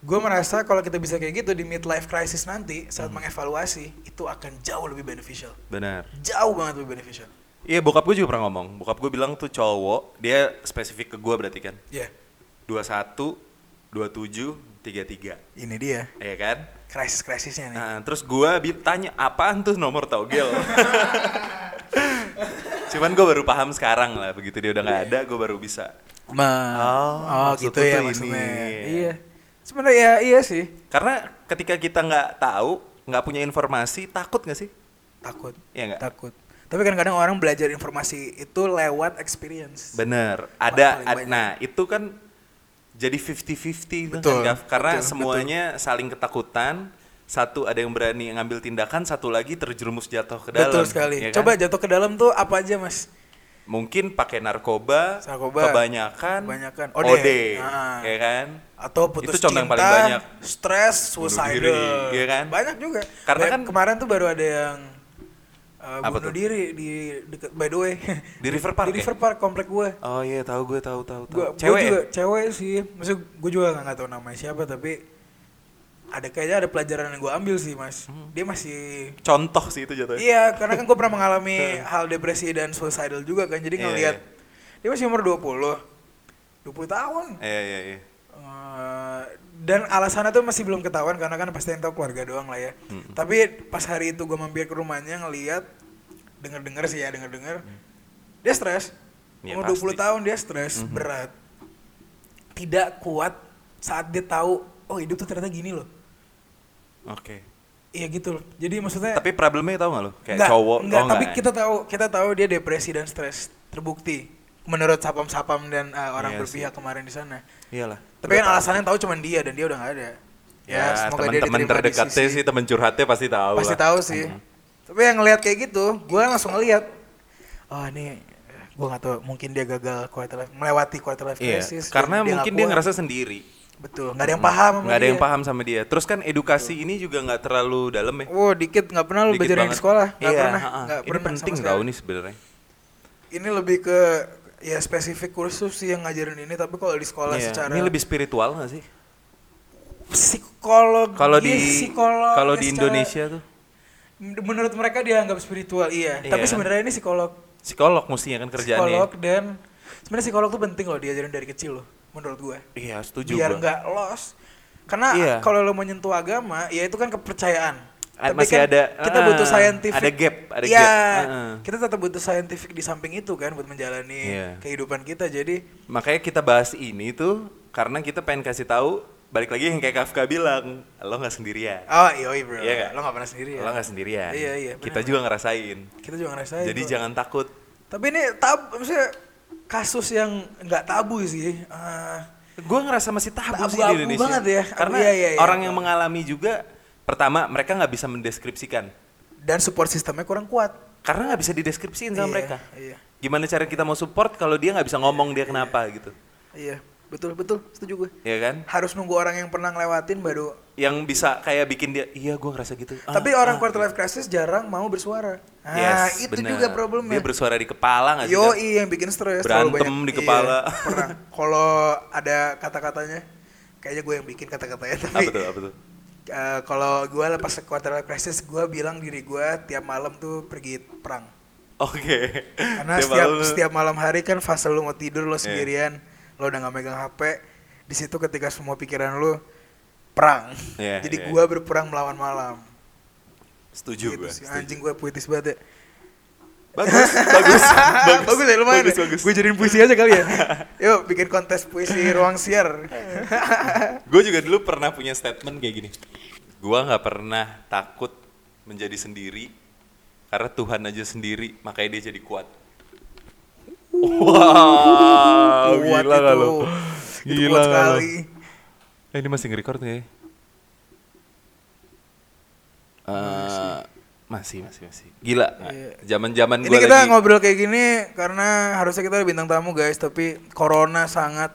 Gue merasa kalau kita bisa kayak gitu di mid life crisis nanti Hmm. saat mengevaluasi itu akan jauh lebih beneficial. Benar. Jauh banget lebih beneficial Iya bokap gue juga pernah ngomong. Bokap gue bilang tuh cowok, dia spesifik ke gue berarti kan. ya 21, 27, 33. ini dia Iya kan? crisis crisisnya nih Nah, terus gue tanya apaan tuh nomor togel? *laughs* Cuman gue baru paham sekarang lah, begitu dia udah nggak ada, gue baru bisa. Ma- Oh, oh gitu ya maksudnya ini. iya sebenarnya ya iya sih Karena ketika kita nggak tahu, nggak punya informasi, takut nggak sih? takut Iya nggak? takut tapi kadang-kadang orang belajar informasi itu lewat experience Bener. Ada, ad- nah itu kan jadi 50-50 itu Betul, kan, Gav. Karena betul, semuanya saling ketakutan. Satu ada yang berani ngambil tindakan, satu lagi terjerumus jatuh ke dalam. betul sekali ya kan? coba jatuh ke dalam tuh apa aja mas Mungkin pakai narkoba, Narkoba, kebanyakan, kebanyakan, OD, OD, ah. ya kan? atau putus Itu contoh yang cinta, paling banyak. stres, Bunuh suicidal, iya kan? banyak juga. Karena Banyak- kan- kemarin tuh baru ada yang uh, Apa bunuh tuh? diri di deket by the way Di River Park di ya? River Park komplek gue. Oh iya, tahu gue tahu tahu tahu. Gua, Cewek. gua juga ya? cewek sih, maksud gue juga nggak tahu namanya siapa tapi ada kayaknya ada pelajaran yang gue ambil sih mas. Hmm. Dia masih Contoh sih itu jatuhnya. Iya, karena kan gue pernah mengalami *laughs* hal depresi dan suicidal juga kan. Jadi Iya, ngelihat iya. dia masih umur 20. 20 tahun. Iya iya iya. Eh, dan alasannya tuh masih belum ketahuan karena kan pasti yang tahu keluarga doang lah ya. Mm-mm. Tapi pas hari itu gue mampir ke rumahnya ngelihat denger-denger sih ya, denger-denger dia stres. Ya, umur 20 pasti. tahun dia stres, Mhm. berat. Tidak kuat saat dia tahu oh hidup tuh ternyata gini loh. Oke. Iya gitu loh. Jadi maksudnya Tapi problemnya tahu nggak lo? Kayak Enggak, cowok. enggak, oh, tapi kita tahu kita tahu dia depresi dan stres terbukti menurut sapam-sapam dan uh, orang Iya berpihak kemarin di sana. Iyalah. Tapi kan alasannya tahu cuma dia dan dia udah nggak ada. Ya, semoga dia teman-teman terdekatnya sih, teman curhatnya pasti tahu pasti lah. tahu sih. Mhm. Tapi yang ngelihat kayak gitu, gue langsung ngelihat, oh ini gue nggak tahu, mungkin dia gagal quarter life, melewati quarter life Iya, crisis. karena dan mungkin dia ngerasa sendiri. betul, nggak ada yang paham. Nggak ada yang dia. paham sama dia. Terus kan edukasi ini juga nggak terlalu dalam ya. Wow, dikit nggak pernah lu belajar di sekolah, nggak iya, pernah, nggak Ini pernah penting tau nih sebenarnya. Ini lebih ke ya spesifik kursus sih yang ngajarin ini, tapi kalau di sekolah Iya, secara Ini lebih spiritual nggak sih? psikologi Kalau di psikologi kalau di secara- Indonesia tuh. Men- menurut mereka dianggap spiritual iya, Iya tapi sebenarnya ini psikolog Psikolog mestinya kan kerjaannya. psikolog dan sebenarnya psikolog tuh penting loh diajarin dari kecil loh menurut gue Iya, setuju biar nggak los karena Iya. kalau lo menyentuh agama ya itu kan kepercayaan Tapi masih kan ada, kita ah, butuh scientific ada gap, ada Iya, gap, ah. kita tetap butuh scientific di samping itu kan buat menjalani Iya. kehidupan kita jadi Makanya kita bahas ini tuh karena kita pengen kasih tahu balik lagi yang kayak Kafka bilang, lo nggak sendirian. oh iya bro Iya nggak? lo nggak pernah sendiri ya Lo nggak sendirian. Iya, iya, Kita benar, juga ngerasain. kita juga ngerasain Jadi kok. jangan takut. tapi ini tab maksudnya kasus yang nggak tabu sih Ah, Gue ngerasa masih tabu, sih di Indonesia. banget ya. Karena Iya, iya, iya. orang yang mengalami juga, pertama mereka nggak bisa mendeskripsikan. dan support sistemnya kurang kuat Karena nggak bisa dideskripsiin sama Iya, mereka. iya Gimana cara kita mau support kalau dia nggak bisa ngomong dia kenapa gitu. iya betul betul setuju gue Ya kan? harus nunggu orang yang pernah ngelewatin baru Yang bisa kayak bikin dia, iya gue ngerasa gitu. Ah, tapi orang ah, quarter life crisis jarang mau bersuara ah Yes, itu bener. juga problemnya Dia bersuara di kepala nggak sih? Yo Kak? yang bikin stres Berantem di kepala. Iya, pernah. Kalau ada kata-katanya, kayaknya gue yang bikin kata-katanya. *laughs* Tapi Apa tuh? Apa tuh? Eh, kalau gue lepas quarter life crisis, gue bilang diri gue tiap malam tuh pergi perang. Oke. Karena Tiap setiap malam- setiap malam hari kan fase lu mau tidur lo Iya. sendirian, lo udah gak megang HP. Di situ ketika semua pikiran lu perang. Iya, Jadi iya. gue berperang melawan malam. setuju Gitu gue. sih. Anjing gue puitis banget ya. Bagus, bagus, *laughs* bagus, bagus ya lumayan bagus, ya? bagus. Gue jadiin puisi aja kali ya. *laughs* Yuk bikin kontes puisi ruang siar. *laughs* Gue juga dulu pernah punya statement kayak gini. Gua nggak pernah takut menjadi sendiri karena Tuhan aja sendiri, makanya dia jadi kuat. Wow, Kuat gila itu. lo? Gila kuat sekali. Eh, ini masih nge-record nggak ya? Eh, masih, masih, masih. Gila. Iya. Zaman-zaman Ini gue kita lagi. ngobrol kayak gini karena harusnya kita ada bintang tamu guys, tapi corona sangat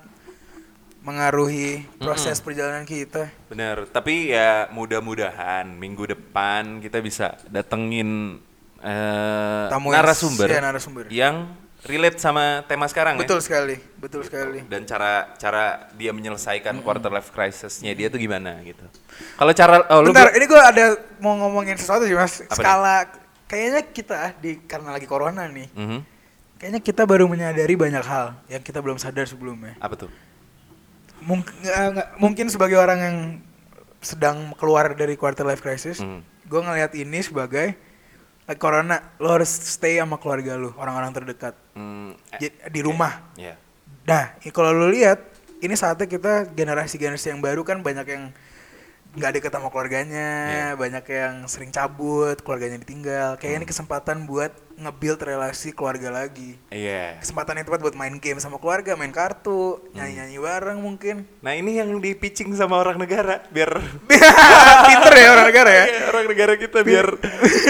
mengaruhi proses perjalanan kita. Bener, tapi ya mudah-mudahan minggu depan kita bisa datengin eh, Tamu yang- narasumber, iya, narasumber. yang relate sama tema sekarang Betul ya. sekali, betul sekali. Dan cara cara dia menyelesaikan quarter life crisisnya dia tuh gimana gitu. Kalau cara oh, lu Bentar, gua- ini gue ada mau ngomongin sesuatu sih mas. Apa Skala kayaknya kita di karena lagi corona nih, Mhm. kayaknya kita baru menyadari banyak hal yang kita belum sadar sebelumnya. apa tuh? Mungkin mungkin sebagai orang yang sedang keluar dari quarter life crisis, Mhm. gue ngelihat ini sebagai like corona, lo harus stay sama keluarga lo, orang-orang terdekat Hmm, eh, di rumah. ya. Nah, i- kalau lo lihat, ini saatnya kita generasi-generasi yang baru kan banyak yang nggak deket sama keluarganya, Iya. banyak yang sering cabut, keluarganya ditinggal. Kayak Hmm. ini kesempatan buat nge-build relasi keluarga lagi. Iya. Kesempatan yang tepat buat main game sama keluarga, main kartu, Hmm. nyanyi-nyanyi bareng mungkin. Nah ini yang di pitching sama orang negara biar *laughs* Pinter ya orang negara ya. Iya, orang negara kita biar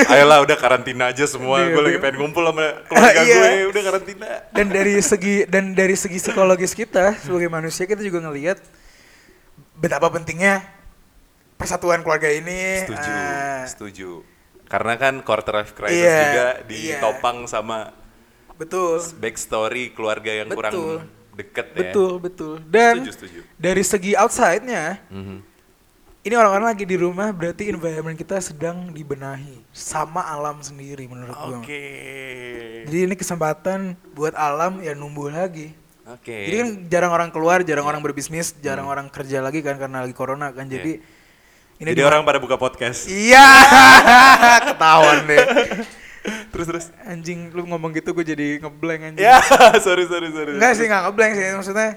ayolah udah karantina aja semua Iya, gue lagi iya. pengen ngumpul sama keluarga Iya. gue udah karantina Dan dari segi dan dari segi psikologis kita sebagai manusia kita juga ngelihat betapa pentingnya persatuan keluarga ini. setuju ah, setuju karena kan quarter life crisis Iya, juga iya. ditopang sama betul. backstory keluarga yang Betul. kurang deket ya Betul, betul. Dan Setuju, setuju. dari segi outside-nya, Mhm. Ini orang-orang lagi di rumah berarti environment kita sedang dibenahi sama alam sendiri menurut oke gue. Jadi ini kesempatan buat alam ya numbuh lagi. oke Jadi kan jarang orang keluar, jarang orang berbisnis, jarang orang kerja lagi kan karena lagi corona kan. Jadi ini jadi di- orang pada buka podcast Iya, *laughs* ketahuan deh. terus terus Anjing lu ngomong gitu gue jadi ngeblank anjing. ya *laughs* sorry sorry sorry Enggak sih, enggak ngeblank sih maksudnya.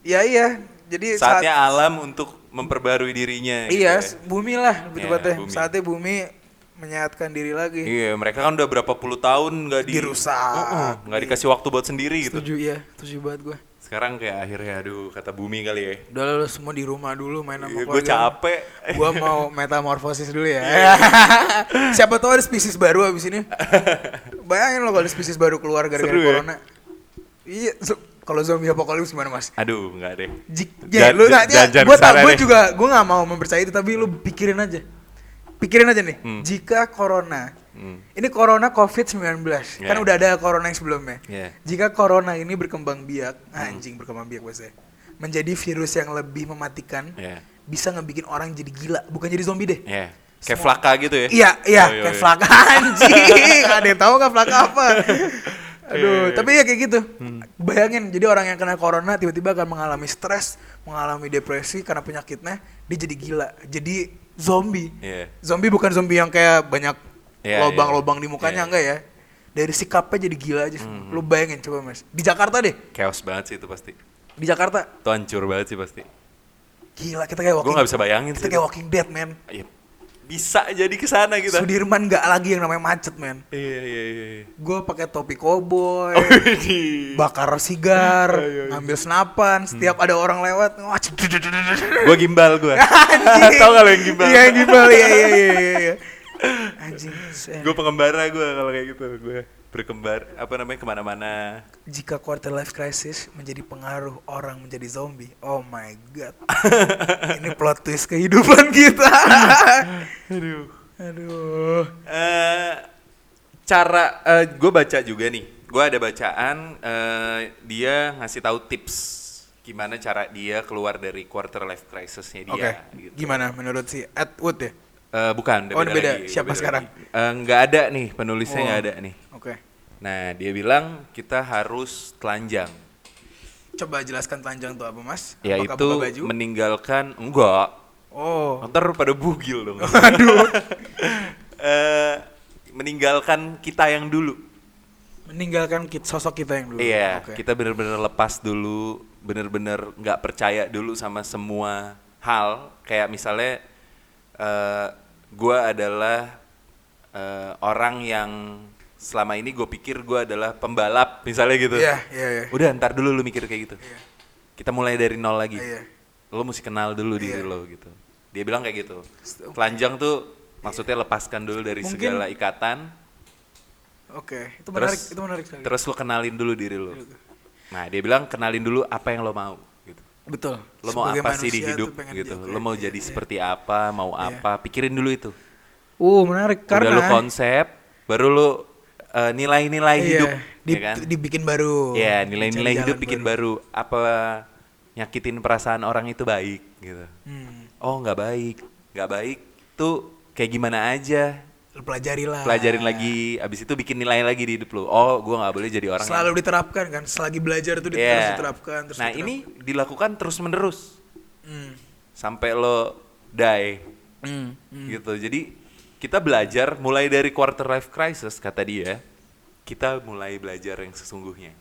Ya iya, jadi saat- saatnya alam untuk memperbarui dirinya gitu Iya, ya. bumi lah lebih Iya, tepatnya. bumi. Saatnya bumi menyehatkan diri lagi. Iya, mereka kan udah berapa puluh tahun nggak di, Dirusak. Nggak dikasih waktu buat sendiri gitu. Setuju ya, setuju banget gue. Sekarang kayak akhirnya, aduh kata bumi kali ya. Udah lu semua di rumah dulu main sama Gue keluarga. capek. Gue mau *laughs* metamorfosis dulu ya. Iya. *laughs* Siapa tahu ada spesies baru abis ini. *laughs* Bayangin lo kalau ada spesies baru keluar gara-gara ya? corona. Iya, so- kalau zombie apocalypse gimana mas? Aduh, nggak deh. Jik, Jan- ya, lu jan- nggak, jangan- jangan gue ke sana gue juga gue nggak mau mempercayai itu, tapi lu pikirin aja, pikirin aja nih, Hmm. jika corona, Hmm. ini corona covid 19 kan Yeah. udah ada corona yang sebelumnya, Yeah. jika corona ini berkembang biak, anjing berkembang biak bahasanya, menjadi virus yang lebih mematikan, Ya, bisa ngebikin orang jadi gila, bukan jadi zombie deh, ya. Kayak Flaka gitu ya? Iya, iya, Oh, kayak flaka *laughs* anjing. Ada yang tahu nggak flaka apa? *laughs* Aduh, Iya, iya. tapi ya kayak gitu. Hmm. Bayangin, jadi orang yang kena corona tiba-tiba akan mengalami stres, mengalami depresi karena penyakitnya, dia jadi gila, jadi zombie. Iya. Zombie bukan zombie yang kayak banyak Iya, lobang-lobang iya. di mukanya Iya. enggak ya. Dari sikapnya jadi gila aja. Hmm. Lu bayangin coba Mas. Di Jakarta deh. Chaos banget sih itu pasti. Di Jakarta. Itu hancur banget sih pasti. Gila, kita kayak Gue walking nggak bisa bayangin Kita sih. kayak itu. walking dead, man. Iya. Bisa jadi ke sana kita. Sudirman nggak lagi yang namanya macet, man. Iya iya iya. iya. Gue pakai topi koboi. Oh, ini. bakar sigar, Iya, iya, iya. ngambil senapan, setiap ada orang lewat, wah, Gue gimbal gue. *laughs* Anjing. Tahu gak lo yang gimbal? Iya, yang gimbal, iya, iya, iya, iya, iya. *laughs* Anjing, gue pengembara gue kalau kayak gitu. Gue berkembar apa namanya ke mana-mana. jika quarter life crisis menjadi pengaruh orang menjadi zombie, oh my god, *laughs* ini plot twist kehidupan kita. *laughs* Aduh. Aduh, Eh, cara gue baca juga nih. Gue ada bacaan eh, dia ngasih tahu tips gimana cara dia keluar dari quarter life crisisnya oke, dia. gitu. gimana menurut si Edward ya? Eh, bukan, udah Oh, udah beda. lagi, Siapa beda sekarang? Eh, nggak ada nih penulisnya Oh. nggak ada nih. Oke, Nah dia bilang kita harus telanjang, coba jelaskan telanjang tuh apa mas? Apakah buka baju? meninggalkan enggak. oh, Ntar pada bugil dong. *laughs* Aduh. *laughs* meninggalkan kita yang dulu. meninggalkan kit sosok kita yang dulu. Iya, Oke. kita bener-bener lepas dulu, bener-bener nggak percaya dulu sama semua hal. Kayak misalnya, eh gue adalah eh, orang yang selama ini gue pikir gue adalah pembalap, misalnya gitu. Iya, iya, iya. Udah, ntar dulu lu mikir kayak gitu. Iya. Kita mulai dari nol lagi. Iya. Lo mesti kenal dulu diri Iya. lo gitu. Dia bilang kayak gitu. Telanjang tuh maksudnya lepaskan dulu dari Mungkin- segala ikatan. Oke, itu Terus, menarik, itu menarik sekali. terus lo kenalin dulu diri lo. Gitu. Nah, dia bilang kenalin dulu apa yang lo mau. Betul. Lo mau Sebagai apa sih di hidup gitu. Lo mau Iya, jadi iya. seperti apa, mau Iya. apa, pikirin dulu itu. Uh, menarik karena Udah lo konsep, baru lo uh, nilai-nilai iya, hidup, di- ya kan? dibikin baru. Iya, nilai-nilai hidup jalan bikin baru. Apa nyakitin perasaan orang itu baik gitu. Hmm, Oh, nggak baik. Nggak baik tuh kayak gimana aja. Lu pelajari lah. Pelajarin lagi, abis itu bikin nilai lagi di hidup lo. Oh, gua nggak boleh jadi orang yang Selalu diterapkan kan, selagi belajar itu Iya. terus diterapkan terus nah diterapkan. ini dilakukan terus menerus Hmm, sampai lo die hmm, hmm. gitu. Jadi kita belajar mulai dari quarter life crisis kata dia, kita mulai belajar yang sesungguhnya.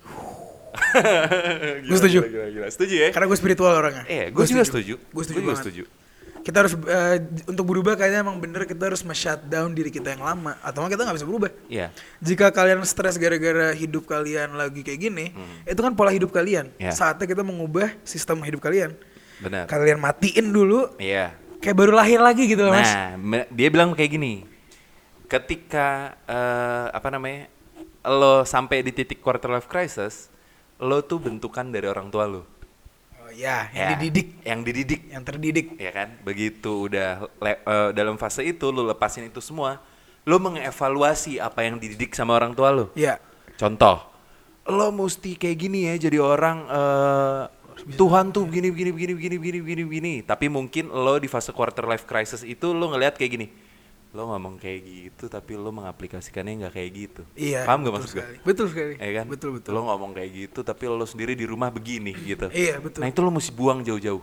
Gue setuju. Gila, gila, gila. Setuju ya? Karena gue spiritual orangnya. Iya, gue juga setuju. Gue setuju Gua juga banget. setuju. Kita harus eh, untuk berubah kayaknya emang bener kita harus me-shutdown diri kita yang lama atau kita nggak bisa berubah. Iya. Jika kalian stres gara-gara hidup kalian lagi kayak gini, itu kan pola hidup kalian. Hmm. Ya. Saatnya kita mengubah sistem hidup kalian. Benar. Kalian matiin dulu, Iya. kayak baru lahir lagi gitu loh, Mas. Nah, me- dia bilang kayak gini. Ketika eh, apa namanya? Lo sampai di titik quarter life crisis, lo tuh bentukan dari orang tua lo. Oh ya, yang Ya, dididik, Yang dididik. yang terdidik. ya kan begitu udah le- eh, dalam fase itu lo lepasin itu semua lo mengevaluasi apa yang dididik sama orang tua lo Ya. contoh lo mesti kayak gini ya jadi orang eh, Tuhan tuh begini begini begini begini begini begini begini tapi mungkin lo di fase quarter life crisis itu lo ngelihat kayak gini lo ngomong kayak gitu tapi lo mengaplikasikannya nggak kayak gitu Iya. paham gak maksud gue. Betul sekali. ya kan Betul betul. lo ngomong kayak gitu tapi lo sendiri di rumah begini gitu Iya, betul. nah itu lo mesti buang jauh-jauh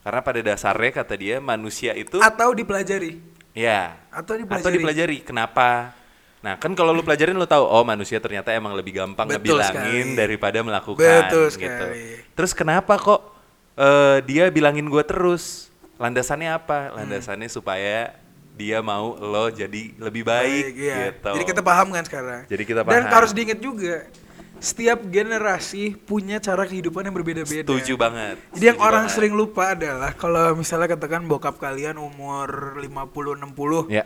karena pada dasarnya kata dia manusia itu Atau dipelajari. ya Atau dipelajari. atau dipelajari kenapa nah kan kalau lo pelajarin lo tahu oh manusia ternyata emang lebih gampang Betul ngebilangin sekali. daripada melakukan Betul gitu sekali. terus kenapa kok eh, dia bilangin gue terus landasannya apa landasannya supaya dia mau lo jadi lebih baik, iya. gitu Jadi kita paham kan sekarang. Jadi kita Dan paham. harus diingat juga, setiap generasi punya cara kehidupan yang berbeda-beda. setuju banget Jadi yang setuju orang banget. sering lupa adalah kalau misalnya katakan bokap kalian umur 50 60, ya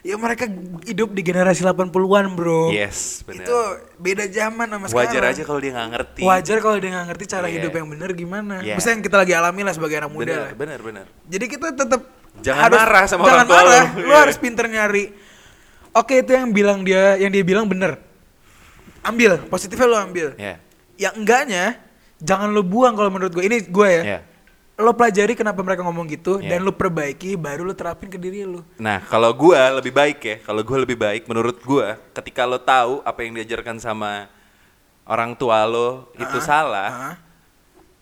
ya mereka hidup di generasi 80-an, Bro. yes benar Itu beda zaman sama wajar sekarang. aja kalau dia nggak ngerti Wajar kalau dia nggak ngerti cara Iya. hidup yang benar gimana. Iya. Misalnya yang kita lagi alami lah sebagai anak muda benar benar benar Jadi kita tetap Jangan marah sama jangan orang tua marah. lu. Lu Iya. harus pinter nyari. Oke itu yang bilang dia, yang dia bilang bener. Ambil, positifnya lu ambil. ya Yang enggaknya, jangan lu buang kalau menurut gue. Ini gue ya. ya lo pelajari kenapa mereka ngomong gitu Iya. dan lo perbaiki baru lo terapin ke diri lo Nah, kalau gua lebih baik ya, kalau gua lebih baik menurut gua ketika lo tahu apa yang diajarkan sama orang tua lo itu Ah, salah, ah.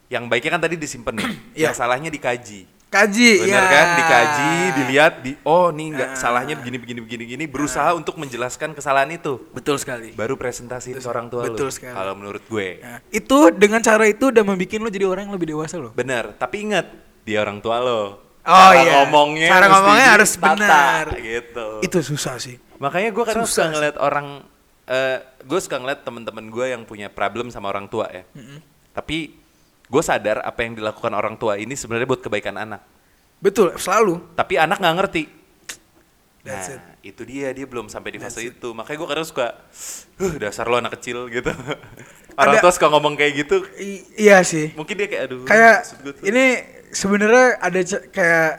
yang baiknya kan tadi disimpan nih, Iya. yang salahnya dikaji. Kaji Bener ya. kan? Dikaji, dilihat di oh nih nggak Ah. salahnya begini begini begini begini, berusaha untuk menjelaskan kesalahan itu. betul sekali Baru presentasi ke orang tua Betul lo. sekali. Kalau menurut gue. Nah, itu dengan cara itu udah membuat lo jadi orang yang lebih dewasa lo Bener, tapi ingat dia orang tua lo. Oh, Cara iya. ngomongnya Cara ngomongnya harus ditata, benar. gitu. itu susah sih Makanya gue kadang Susah suka ngeliat orang, eh gue suka ngeliat temen-temen gue yang punya problem sama orang tua ya. Tapi gue sadar apa yang dilakukan orang tua ini sebenarnya buat kebaikan anak. betul selalu Tapi anak nggak ngerti. That's nah, itu dia dia belum sampai di fase itu. Makanya gue kadang suka, huh dasar lo anak kecil gitu. *laughs* orang Ada- tua suka ngomong kayak gitu. I- iya sih Mungkin dia kayak aduh. kayak ini sebenarnya ada kayak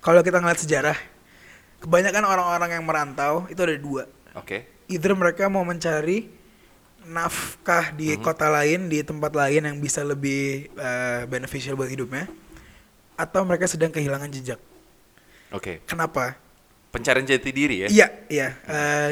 kalau kita ngeliat sejarah kebanyakan orang-orang yang merantau itu ada dua Oke. either mereka mau mencari nafkah di Mhm. kota lain di tempat lain yang bisa lebih eh, beneficial buat hidupnya atau mereka sedang kehilangan jejak Oke. kenapa Pencarian jati diri ya. iya iya eh,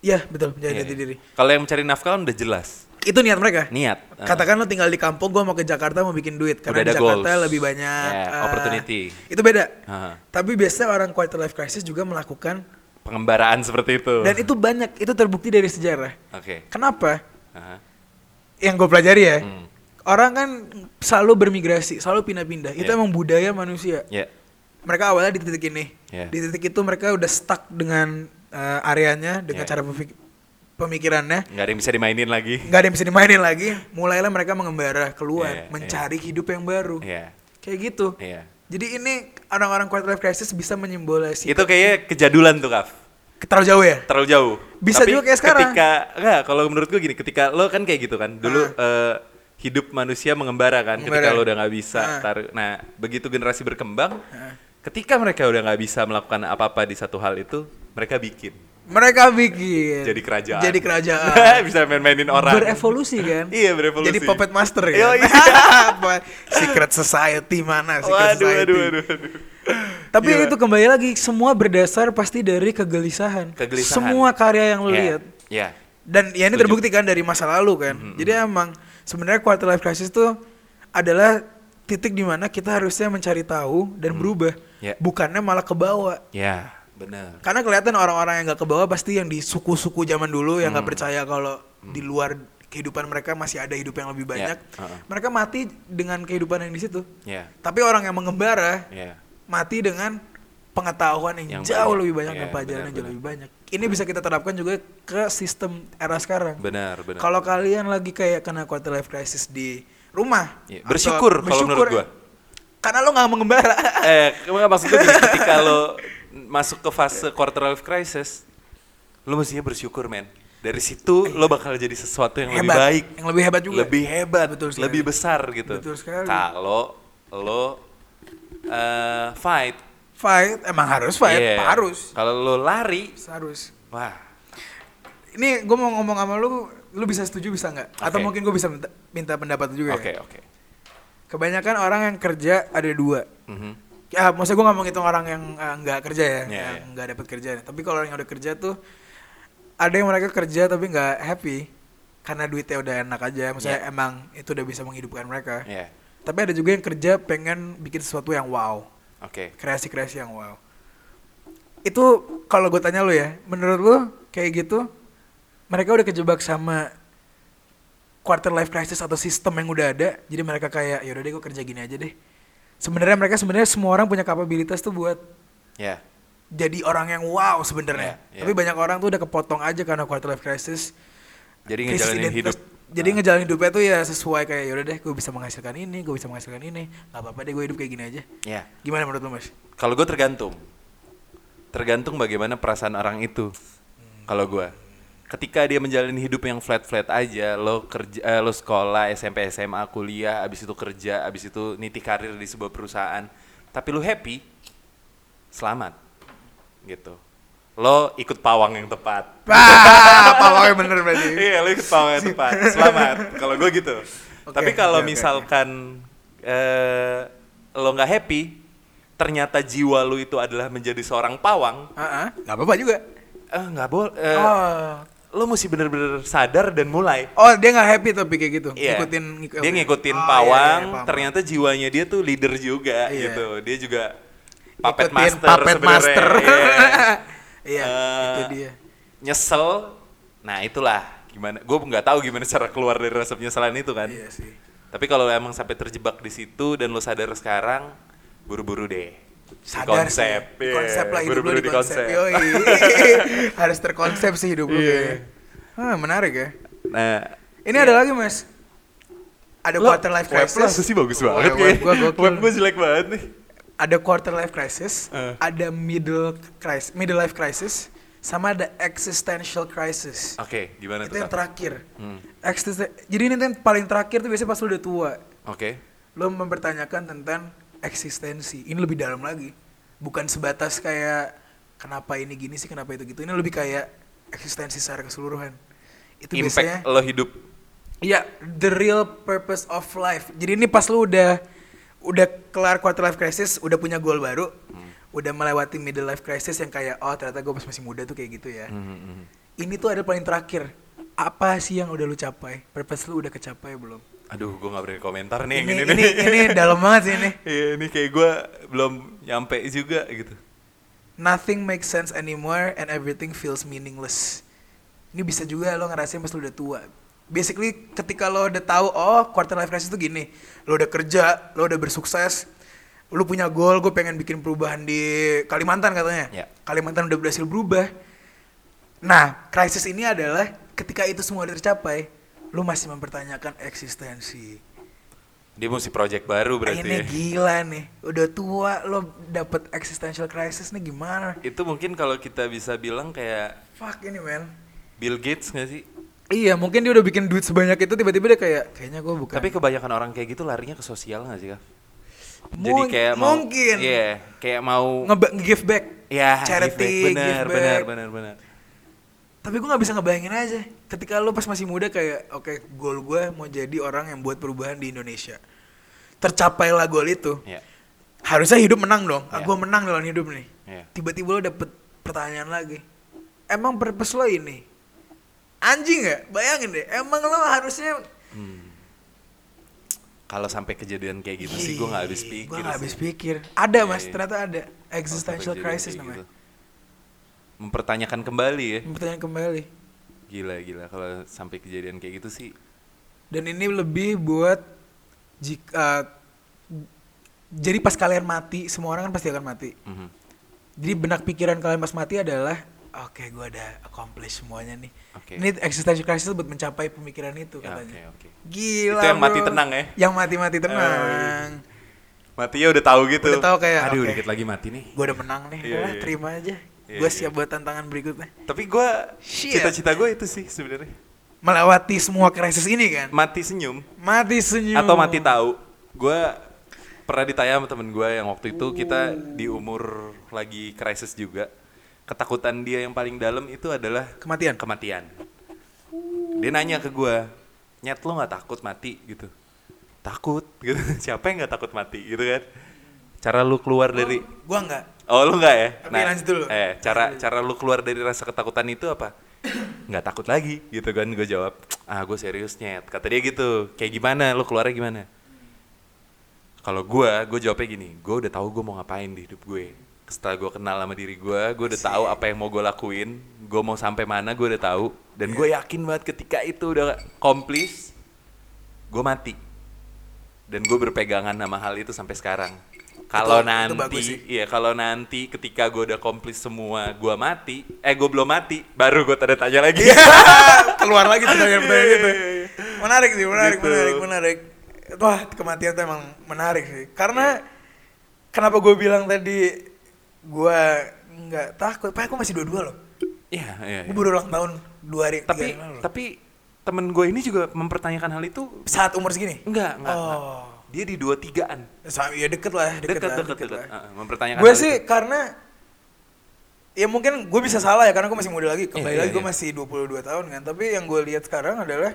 iya betul menjadi Iya, jati iya. diri Kalau yang mencari nafkah kan udah jelas. itu niat mereka Niat. Ah. Katakan lo tinggal di kampung, gue mau ke Jakarta mau bikin duit Udah karena ada di Jakarta goals. lebih banyak Yeah, eh, opportunity. Itu beda. Aha. Tapi biasanya orang quarter life crisis juga melakukan Pengembaraan seperti itu. dan itu banyak, itu terbukti dari sejarah. Oke. Kenapa? Aha. Yang gue pelajari ya, Hmm. orang kan selalu bermigrasi, selalu pindah-pindah. Itu Yeah. emang budaya manusia. Ya. Mereka awalnya di titik ini, Yeah. di titik itu mereka udah stuck dengan eh, areanya, dengan Yeah. cara pemik- pemikirannya. Nggak ada yang bisa dimainin lagi. nggak ada yang bisa dimainin lagi. Mulailah mereka mengembara keluar, Yeah, mencari hidup yang baru. Iya. Kayak gitu. Iya. Jadi ini orang-orang quarter life crisis bisa menyimbolasi Itu kayaknya kejadulan tuh, Kaf. terlalu jauh ya. Terlalu jauh. Bisa juga kayak sekarang. Ketika enggak, kalau menurut gue gini, ketika lo kan kayak gitu kan. Dulu eh, hidup manusia mengembara kan ketika Mengembara. lo udah nggak bisa. Ah. taruh- nah, begitu generasi berkembang, Ah. ketika mereka udah nggak bisa melakukan apa-apa di satu hal itu, mereka bikin. Mereka bikin. Jadi kerajaan. Jadi kerajaan. *laughs* bisa main-mainin orang. Berevolusi kan. Iya, berevolusi. Jadi puppet master kan. Yoi. *laughs* Apa? Secret society mana? Secret Waduh, society. waduh, waduh, waduh. Tapi Gila. itu kembali lagi semua berdasar pasti dari kegelisahan. Kegelisahan. Semua karya yang lo Iya, lihat. Iya. Dan ya ini Setuju. terbukti kan dari masa lalu kan. Jadi emang sebenarnya quarter life crisis tuh adalah titik di mana kita harusnya mencari tahu dan berubah. Ya. Bukannya malah ke bawah. Ya, benar. Karena kelihatan orang-orang yang nggak ke bawah pasti yang di suku-suku zaman dulu yang Hmm. nggak percaya kalau di luar kehidupan mereka masih ada hidup yang lebih banyak. heeh. Mereka mati dengan kehidupan yang di situ. Ya. Tapi orang yang mengembara Ya. mati dengan pengetahuan yang, Yang jauh banyak. lebih banyak Iya, dan pelajaran yang jauh lebih banyak. Ini bisa kita terapkan juga ke sistem era sekarang. Benar, benar. Kalau kalian lagi kayak kena quarter life crisis di rumah, Iya, atau- bersyukur kalau menurut gua. Karena lo nggak mengembara. eh, enggak maksud gue gini, ketika lo *laughs* masuk ke fase quarter life crisis, lo mestinya bersyukur, men. Dari situ lo bakal jadi sesuatu yang lebih Hebat. baik, Yang lebih hebat juga. lebih hebat, Betul sekali. lebih besar gitu. Betul sekali. Kalau lo eh, fight, Fight, emang harus fight, Iya. harus. Kalau lo lari, Harus. wah, Ini gue mau ngomong sama lu, lu bisa setuju bisa nggak? Atau Oke. mungkin gue bisa minta, minta pendapat juga oke ya. oke. Kebanyakan orang yang kerja ada dua. Mhm. Ya, maksudnya gue nggak mau ngitung orang yang eh, nggak kerja ya, Iya, yang iya. nggak dapat kerja. Tapi kalau orang yang udah kerja tuh ada yang mereka kerja tapi nggak happy karena duitnya udah enak aja. Maksudnya Iya. emang itu udah bisa menghidupkan mereka. Iya, Tapi ada juga yang kerja pengen bikin sesuatu yang wow, oke. kreasi-kreasi yang wow. Itu kalau gue tanya lu ya, menurut lu kayak gitu, mereka udah kejebak sama quarter life crisis atau sistem yang udah ada, jadi mereka kayak yaudah deh gue kerja gini aja deh. Sebenarnya mereka sebenarnya semua orang punya kapabilitas tuh buat Ya, jadi orang yang wow sebenarnya. Iya, iya. Tapi banyak orang tuh udah kepotong aja karena quarter life crisis. jadi ngejalanin identitas. hidup. Jadi Nah, ngejalanin hidupnya tuh ya sesuai kayak yaudah deh gue bisa menghasilkan ini, gue bisa menghasilkan ini. Gak apa-apa deh gue hidup kayak gini aja. Ya. Gimana menurut lu mas? Kalau gue tergantung, tergantung bagaimana perasaan orang itu. Kalau gue, ketika dia menjalani hidup yang flat flat aja, lo kerja, eh, lo sekolah, SMP, SMA, kuliah, abis itu kerja, abis itu niti karir di sebuah perusahaan, tapi lo happy, selamat, gitu. Lo ikut pawang yang tepat. Wah, pawangnya bener berarti. *laughs* iya, lo ikut pawang yang tepat. Selamat. Kalau gue gitu. Oke, Tapi kalau oke, misalkan eh lo nggak happy, ternyata jiwa lu itu adalah menjadi seorang pawang, Ah, ah, nggak apa-apa juga. eh nggak boleh. oh. Lo mesti bener-bener sadar dan mulai. Oh, dia nggak happy tapi kayak gitu. Iya. Ngikutin ngik- dia ngikutin Oh, iya, pawang, iya, paham. ternyata jiwanya dia tuh leader juga Iya. gitu. Dia juga puppet Ngikutin master puppet sebenarnya. master. *laughs* Iya. Iya, Eh, itu dia. Nyesel. Nah, itulah gimana. Gue nggak tahu gimana cara keluar dari rasa penyesalan itu kan. Iya sih. Tapi kalau emang sampai terjebak di situ dan lo sadar sekarang, buru-buru deh. Sadar konsep, sih. Iya. konsep lah hidup lu di konsep. *laughs* Harus terkonsep sih hidup lu Iya. kayaknya. Ah, menarik ya. Nah, Ini ada lagi, Mas. Ada lo quarter life web crisis. sih bagus Oh, banget web kayaknya. gua. Web gue jelek banget nih. Ada quarter life crisis, Eh. ada middle crisis, middle life crisis, sama ada existential crisis. Oke, gimana itu tuh? yang terakhir. Hmm. Existen- Jadi ini yang paling terakhir tuh biasanya pas lu udah tua. Oke. Lo mempertanyakan tentang eksistensi. Ini lebih dalam lagi. Bukan sebatas kayak kenapa ini gini sih, kenapa itu gitu. Ini lebih kayak eksistensi secara keseluruhan. Itu biasanya Impact lo hidup. Iya, the real purpose of life. Jadi ini pas lu udah udah kelar quarter life crisis, udah punya goal baru, Hmm. udah melewati middle life crisis yang kayak oh ternyata gue pas masih muda tuh kayak gitu ya. Hmm, hmm. Ini tuh ada paling terakhir. Apa sih yang udah lu capai? Purpose lu udah kecapai belum? Aduh, gue gak berani komentar nih yang Ini ini, ini ini dalam banget sih ini. *laughs* Iya, ini kayak gue belum nyampe juga gitu. Nothing makes sense anymore and everything feels meaningless. Ini bisa juga lo ngerasain pas lo udah tua. Basically ketika lo udah tahu oh quarter life crisis itu gini, lo udah kerja, lo udah bersukses, lo punya goal, gue pengen bikin perubahan di Kalimantan katanya. Ya. Kalimantan udah berhasil berubah. Nah, krisis ini adalah ketika itu semua udah tercapai, lo masih mempertanyakan eksistensi. Dia mesti project baru berarti ini ya. gila nih, udah tua lo dapet existential crisis nih gimana? Itu mungkin kalau kita bisa bilang kayak Fuck ini men. Bill Gates gak sih? Iya mungkin dia udah bikin duit sebanyak itu tiba-tiba dia kayak kayaknya gue bukan. Tapi kebanyakan orang kayak gitu larinya ke sosial gak sih, Kak? Jadi kayak mau mungkin. Iya, kayak mau Nge- give back. ya charity, give back. benar, give benar, back. benar, benar. Tapi gue nggak bisa ngebayangin aja. Ketika lo pas masih muda kayak oke goal gue mau jadi orang yang buat perubahan di Indonesia. Tercapailah goal itu. Iya. Harusnya hidup menang dong. Ah, Iya. gue menang dalam hidup nih. Iya. Tiba-tiba lo dapet pertanyaan lagi. Emang purpose lo ini? Anjing gak? Bayangin deh. Emang lo harusnya Hmm. Kalau sampai kejadian kayak gitu sih gue gak habis pikir. Gue gak habis pikir. Ada Iya, mas, iya. ternyata ada. Existential crisis namanya. gitu. Mempertanyakan kembali ya. Pertanyaan kembali. Gila gila kalau sampai kejadian kayak gitu sih. Dan ini lebih buat jika jadi pas kalian mati, semua orang kan pasti akan mati. Mhm. Jadi benak pikiran kalian pas mati adalah, oke gue udah accomplish semuanya nih. Oke. Ini existential crisis buat mencapai pemikiran itu Ya, katanya. Oke oke. Gila Itu yang mati bro. tenang ya? Yang mati-mati Oh, tenang. Matinya udah tahu gitu. Udah tahu kayak, Aduh oke. dikit lagi mati nih. Gue udah menang nih, Iya, Udah, iya. terima aja. Iya, gue iya. siap buat tantangan berikutnya. Tapi gue cita-cita gue itu sih sebenarnya. Melewati semua krisis ini kan. Mati senyum Mati senyum. atau mati tahu. Gue pernah ditanya sama temen gue yang waktu itu kita di umur lagi krisis juga. Ketakutan dia yang paling dalam itu adalah Kematian. kematian. Dia nanya ke gue, nyet lo nggak takut mati gitu? Takut *laughs* gitu. Siapa yang nggak takut mati gitu kan? Cara lu keluar dari Gue enggak. Oh lu nggak ya? Tapi lanjut dulu. Eh cara cara lu keluar dari rasa ketakutan itu apa? Nggak takut lagi gitu kan? Gue jawab, ah gue serius nyet. Kata dia gitu, kayak gimana? Lu keluarnya gimana? Kalau gue, gue jawabnya gini, gue udah tahu gue mau ngapain di hidup gue. Setelah gue kenal sama diri gue, gue udah tahu apa yang mau gue lakuin, gue mau sampai mana gue udah tahu. Dan gue yakin banget ketika itu udah komplis, gue mati. Dan gue berpegangan sama hal itu sampai sekarang. Kalau nanti, iya kalau nanti ketika gue udah komplis semua, gue mati, eh gue belum mati, baru gue tanda tanya lagi. *laughs* keluar lagi pertanyaan-pertanyaan gitu. Menarik sih, menarik, Gitu. menarik, menarik. Wah, kematian tuh emang menarik sih. Karena kenapa gue bilang tadi gue nggak takut, pak aku masih dua-dua loh. Iya, iya. Gue iya. baru ulang tahun dua hari, tiga Tapi hari tapi temen gue ini juga mempertanyakan hal itu saat umur segini? enggak, enggak. enggak. Dia di dua tigaan. Ya deket lah, deket, Dekat, lah, dekat, deket dekat. lah. Ah, mempertanyakan Gue sih itu. karena ya mungkin gue bisa salah ya karena gue masih muda lagi. Kembali Iya, iya, lagi gue iya. masih 22 tahun kan. Tapi yang gue lihat sekarang adalah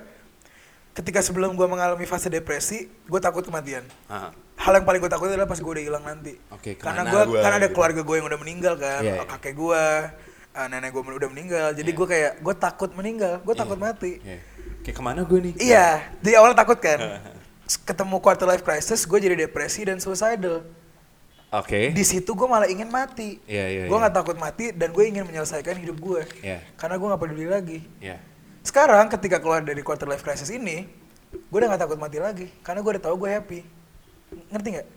ketika sebelum gue mengalami fase depresi gue takut kematian Ah. hal yang paling gue takut adalah pas gue udah hilang nanti Oke, karena gue gua kan ada gitu. keluarga gue yang udah meninggal kan Iya, iya. kakek gue eh, nenek gue udah meninggal jadi gue kayak gue takut meninggal gue takut mati Iya. Kayak ke mana gue nih? iya di awal takut kan ketemu quarter life crisis gue jadi depresi dan suicidal Oke. di situ gue malah ingin mati Iya, iya, gue iya. nggak takut mati dan gue ingin menyelesaikan hidup gue Iya. karena gue nggak peduli lagi Iya. sekarang ketika keluar dari quarter life crisis ini gue udah nggak takut mati lagi karena gue udah tahu gue happy ngerti nggak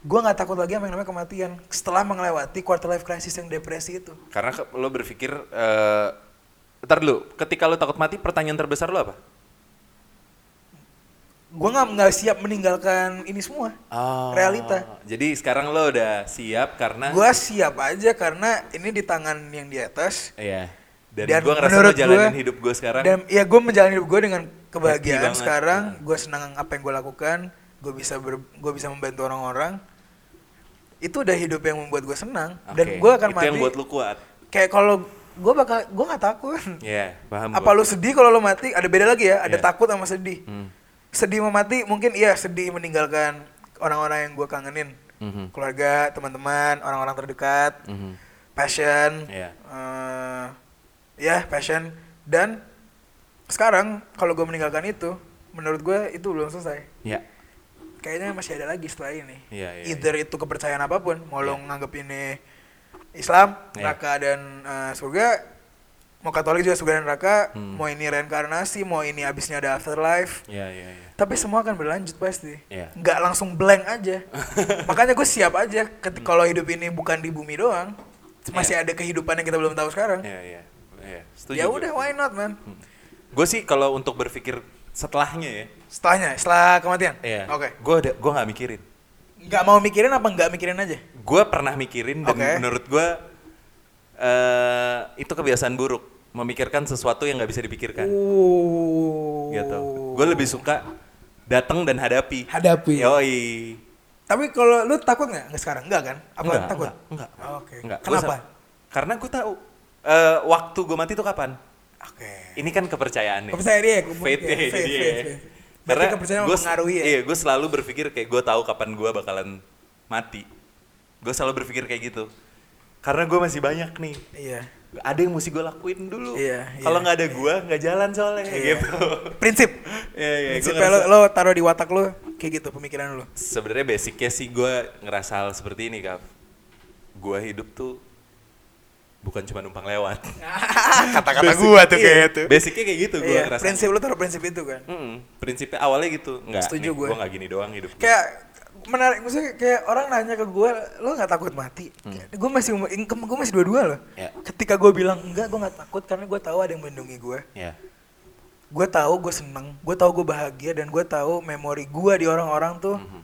gue nggak takut lagi sama yang namanya kematian setelah melewati quarter life crisis yang depresi itu Karena lo berpikir, eh ntar dulu, ketika lo takut mati, pertanyaan terbesar lo apa? Gue nggak nggak siap meninggalkan ini semua Oh, realita Jadi sekarang lo udah siap karena gue siap aja karena ini di tangan yang di atas Iya. Dan, Dan gue ngerasa lo menurut jalanin gua- hidup gue sekarang. dan ya gue menjalani hidup gue dengan kebahagiaan sekarang Nah. gue senang apa yang gue lakukan gue bisa ber, gue bisa membantu orang-orang itu udah hidup yang membuat gue senang dan Oke, gue akan itu mati yang buat lo kuat. kayak kalau gue bakal gue nggak takut Iya, paham. apa gua. lu sedih kalau lu mati ada beda lagi ya ada Iya. takut sama sedih Hmm. Sedih mau mati mungkin iya sedih meninggalkan orang-orang yang gue kangenin Mhm. keluarga teman-teman orang-orang terdekat Mhm. passion Iya. eh, ya passion dan sekarang kalau gue meninggalkan itu menurut gue itu belum selesai Iya. kayaknya masih ada lagi setelah ini Iya, iya, either itu kepercayaan apa pun mau lo Iya. nganggep ini Islam Iya. neraka dan eh, surga mau Katolik juga surga dan neraka Hmm. mau ini reinkarnasi mau ini abisnya ada afterlife Iya, iya, iya. tapi semua akan berlanjut pasti Iya. nggak langsung blank aja *laughs* makanya gue siap aja ketika kalau hidup ini bukan di bumi doang masih ada kehidupan yang kita belum tahu sekarang Iya, iya. Iya, setuju. ya udah why not man Gue sih kalau untuk berpikir setelahnya ya. setelahnya setelah kematian Iya. oke Gue ada gue nggak mikirin. nggak mau mikirin apa nggak mikirin aja Gue pernah mikirin dan Oke. menurut gue eh itu kebiasaan buruk. Memikirkan sesuatu yang nggak bisa dipikirkan. uh Gitu. Gue lebih suka datang dan hadapi. hadapi Yoi. tapi kalau lu takut nggak nggak sekarang nggak kan apa Enggak, takut enggak, enggak. Oh, oke Enggak. Gua kenapa sa- karena gue tahu eh, waktu gue mati itu kapan. oke Ini kan kepercayaan nih. kepercayaan dia Fate ya, faith, ya. faith, faith. Berarti Karena kepercayaan gua- mempengaruhi ya Iya, gue selalu berpikir kayak gue tahu kapan gue bakalan mati. Gue selalu berpikir kayak gitu. Karena gue masih banyak nih. iya Ada yang mesti gue lakuin dulu. Iya, Kalau iya, nggak ada gue, nggak jalan soalnya Iya. gitu. prinsip Iya, iya. Gue prinsipnya lo, lo taruh di watak lo kayak gitu pemikiran lo Sebenarnya basicnya sih gue ngerasa hal seperti ini, Kak. Gue hidup tuh bukan cuma numpang lewat. *laughs* kata-kata gua tuh iya, kayak itu Basicnya kayak gitu gue iya, ngerasa. prinsip lo taruh prinsip itu kan Mm-mm, prinsipnya awalnya gitu. Enggak, Setuju gue. gue nggak gini doang hidup. kayak menarik maksudnya kayak orang nanya ke gue lo nggak takut mati Hmm. gue masih income gue masih dua-dua loh Ya. ketika gue bilang enggak gue nggak takut karena gue tahu ada yang melindungi gue Ya. gue tahu gue seneng gue tahu gue bahagia dan gue tahu memori gue di orang-orang tuh Mhm.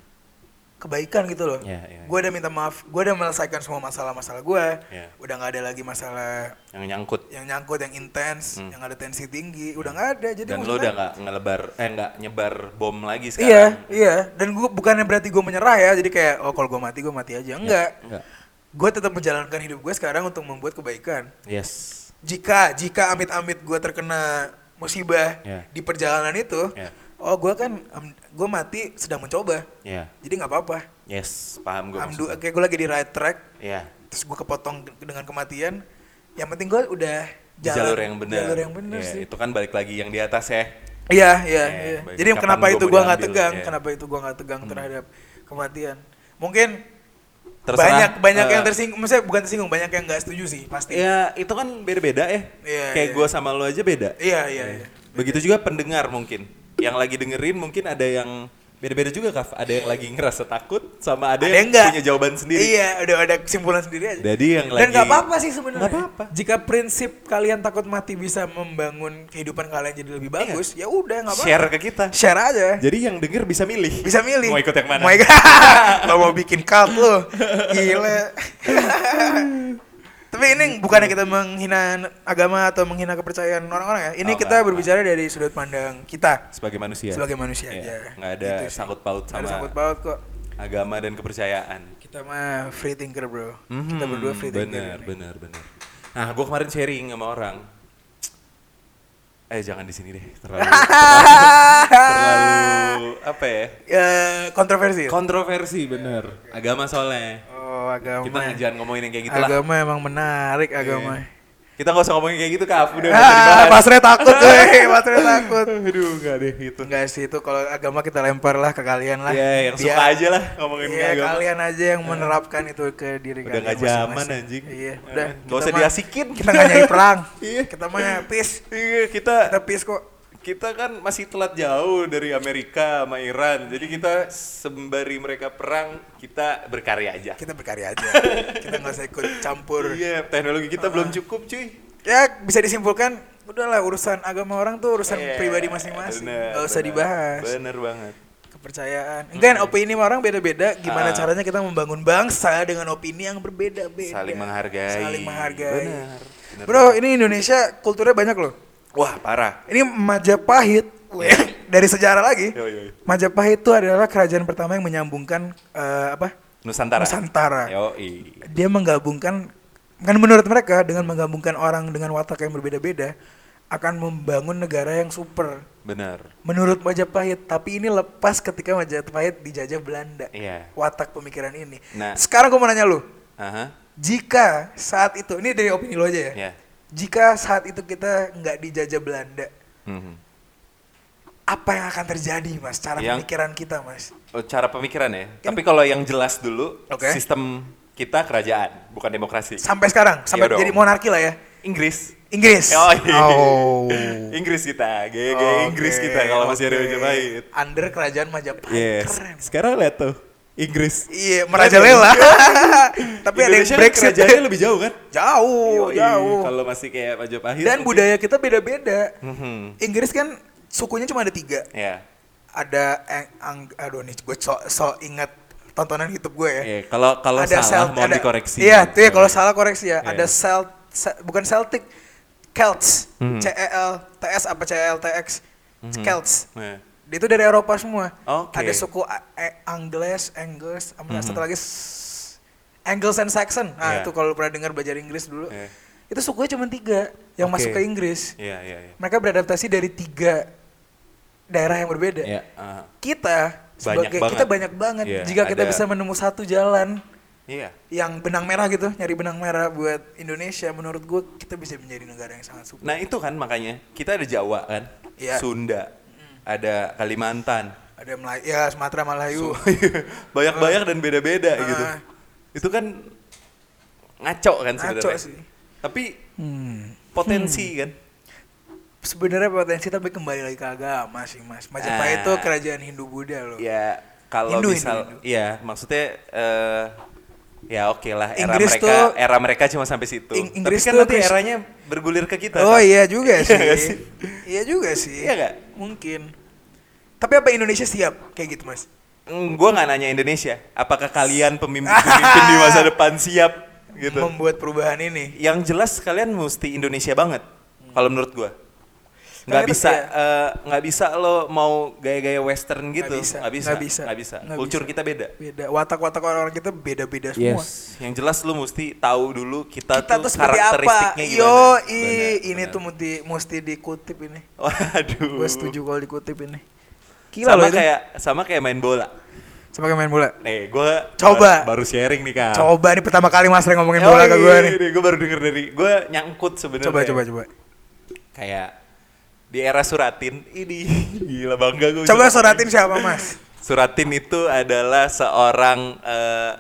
Kebaikan gitu loh Ya, ya, gue udah minta maaf gue udah menyelesaikan semua masalah-masalah gue Ya. udah nggak ada lagi masalah Yang nyangkut. yang nyangkut yang intens Hmm. yang ada tensi tinggi udah nggak ada jadi Dan lo udah nggak ngelebar, eh nggak nyebar bom lagi iya sekarang. iya dan gue bukannya berarti gue menyerah ya jadi kayak oh kalau gue mati gue mati aja enggak Enggak. gue tetap menjalankan hidup gue sekarang untuk membuat kebaikan Yes. jika jika amit-amit gue terkena musibah Ya. di perjalanan itu Ya. Oh gue kan gue mati sedang mencoba Ya. jadi nggak apa-apa Yes, paham gue maksudnya. kayak gue lagi di right track Ya. terus gue kepotong dengan kematian yang penting gue udah Di jalan jalur yang benar. jalur yang benar Ya, sih Itu kan balik lagi yang di atas ya. iya iya Ya, iya baik. jadi Kapan kenapa itu gue nggak tegang kenapa itu gue nggak tegang Hmm. terhadap kematian mungkin Terserah, banyak banyak eh, yang tersinggung maksudnya bukan tersinggung banyak yang nggak setuju sih pasti Ya, itu kan beda-beda ya. Iya, Kayak iya. gue sama lo aja beda. iya iya iya Begitu juga pendengar mungkin. Yang lagi dengerin mungkin ada yang beda-beda juga Kaf. Ada yang lagi ngerasa takut sama ada, Ada yang, yang enggak. punya jawaban sendiri. Iya, udah ada kesimpulan sendiri aja. Jadi yang Dan lagi nggak apa-apa sih sebenarnya. Apa-apa. Jika prinsip kalian takut mati bisa membangun kehidupan kalian jadi lebih bagus, ya udah nggak apa-apa. Iya. share ke kita. Share aja. Jadi yang denger bisa milih. Bisa milih. Mau ikut yang mana? Mau ikut. *laughs* lo mau bikin cult lo. *laughs* Gila. Tapi ini bukannya kita menghina agama atau menghina kepercayaan orang-orang ya. Ini Oh, kita nggak, berbicara dari sudut pandang kita Sebagai manusia. sebagai manusia Iya, aja. Nggak ada Gitu sangkut paut sama ada sangkut paut kok. agama dan kepercayaan. Kita mah free thinker, Bro. Kita Mhm, berdua free thinker. Bener, bener, bener. Nah, gue kemarin sharing sama orang. eh jangan di sini deh terlalu terlalu, *laughs* terlalu apa ya Ya, kontroversi. ya? kontroversi bener agama soalnya oh, agama. kita jangan ngomongin yang kayak gitu lah agama emang menarik agama. kita nggak usah ngomongin kayak gitu kaf udah nggak Ah, Mas Re takut, *laughs* coy. Mas Re takut. aduh nggak deh gitu Enggak sih itu kalau agama kita lempar lah ke kalian lah. ya yang Biar- suka aja lah ngomongin Iya, agama kalian aja yang menerapkan itu ke diri udah kalian. nggak zaman anjing Iya, Eh, udah. nggak kita usah diasikin Kita nggak nyari perang. *laughs* Iya. Kita mah peace. iya kita Kita peace kok. Kita kan masih telat jauh dari Amerika sama Iran jadi kita sembari mereka perang kita berkarya aja Kita berkarya aja. *laughs* kita nggak usah ikut campur. iya teknologi kita belum cukup cuy Ya bisa disimpulkan, udahlah urusan agama orang tuh urusan Iya, pribadi masing-masing. Nggak usah bener. dibahas. bener banget Kepercayaan. Enggak, opini orang beda-beda. Gimana Ah. caranya kita membangun bangsa dengan opini yang berbeda-beda. saling menghargai Saling menghargai. bener, bener Bro, ini Indonesia kulturnya banyak loh. Wah parah Ini Majapahit *laughs* dari sejarah lagi. Yo, yo, yo. Majapahit itu adalah kerajaan pertama yang menyambungkan eh, apa? Nusantara Nusantara. yo Dia menggabungkan kan menurut mereka dengan menggabungkan orang dengan watak yang berbeda-beda akan membangun negara yang super. bener Menurut Majapahit, tapi ini lepas ketika Majapahit dijajah Belanda. iya Watak pemikiran ini. Nah. Sekarang gue mau nanya lu, aha jika saat itu, ini dari opini lo aja ya. ya Jika saat itu kita nggak dijajah Belanda, Mhm. apa yang akan terjadi mas? Cara Yang- pemikiran kita mas? Oh, cara pemikiran ya Kan- tapi kalau yang jelas dulu Oke. sistem kita kerajaan bukan demokrasi Sampai sekarang, sampai Iya dong. jadi monarki lah ya. Inggris Inggris. Oh, iya. Oh. *laughs* Inggris kita, GG Oke, Inggris kita kalau masih ada. Majapahit. Under kerajaan Majapahit. Yes. Keren. Sekarang lihat tuh Inggris. Iya, merajalela. *laughs* Tapi ada yang Brexit. kerajaannya lebih jauh kan? Jauh, Yoi, jauh. Kalau masih kayak Majapahit. Dan mungkin- budaya kita beda-beda. Mhm. Inggris kan sukunya cuma ada tiga. Ya. Ada ang, ang- aduh nih gue so, so ingat tontonan YouTube gue ya. Iya, kalau kalau ada salah Celt- mohon ada- dikoreksi. Iya, tuh ya kalau salah koreksi ya. Iya. Ada Celt, Ce- bukan Celtic, Celts, Mhm. C E L T S apa C E L T X, Mhm. Celts. Nah, Dia itu dari Eropa semua. Oke. Ada suku A- E- Angles, Angles, Mhm. satu lagi Angles and Saxon. Nah, Iya. itu kalau pernah dengar belajar Inggris dulu. Iya. Itu sukunya cuma tiga yang Oke. masuk ke Inggris. Iya, iya, iya. Mereka beradaptasi dari tiga daerah yang berbeda. Iya, ah. Kita sebagai banget. kita banyak banget. Iya, Jika kita ada- bisa menemukan satu jalan Iya. yang benang merah gitu, nyari benang merah buat Indonesia, menurut gue kita bisa menjadi negara yang sangat super. Nah, itu kan makanya kita ada Jawa kan, Iya. Sunda, ada Kalimantan. Ada Melayu, ya Sumatera Melayu. *laughs* Banyak-banyak dan beda-beda Ah. gitu. Itu kan ngaco kan Ngaco sebenarnya. sih. Tapi Hmm. potensi kan. Sebenarnya potensi tapi kembali lagi ke agama sih mas. Majapahit Ah. itu kerajaan Hindu Buddha loh. Ya kalau Hindu, misal Hindu, Hindu. iya maksudnya eh ya oke lah era Inggris mereka tuh- era mereka cuma sampai situ. Ing- Inggris Tapi kan tuh nanti eranya bergulir ke kita. Oh kan? iya juga *laughs* Iya sih. Iya juga sih. Iya nggak? Mungkin. Tapi apa Indonesia siap kayak gitu mas? Mm, gua nggak nanya Indonesia. Apakah kalian pemimpin-pemimpin di masa *laughs* depan siap gitu? Membuat perubahan ini. Yang jelas kalian mesti Indonesia banget. Kalau menurut gua. Nggak bisa ya- eh, nggak bisa lo mau gaya-gaya western gitu. bisa, Nggak bisa. nggak bisa, Nggak bisa. nggak Kultur bisa. kita beda. Beda. Watak-watak orang kita beda-beda semua. Yang jelas lu mesti tahu dulu kita, Kita tuh, tuh seperti apa? karakteristiknya gimana. Yo, i, Benar, ini benar. tuh mesti mesti dikutip ini. *laughs* Waduh. Gue setuju kalau dikutip ini. Gila sama loh itu. kayak sama kayak main bola. Sebagai main bola. Nih, gue Coba. baru sharing nih kak. Coba nih pertama kali Mas Reng ngomongin bola ke gue nih. Gue baru denger dari gue nyangkut sebenarnya. Coba coba coba. Kayak di era Suratin ini *laughs* gila bangga gue. Coba suratin siapa Mas? *laughs* Suratin itu adalah seorang eh,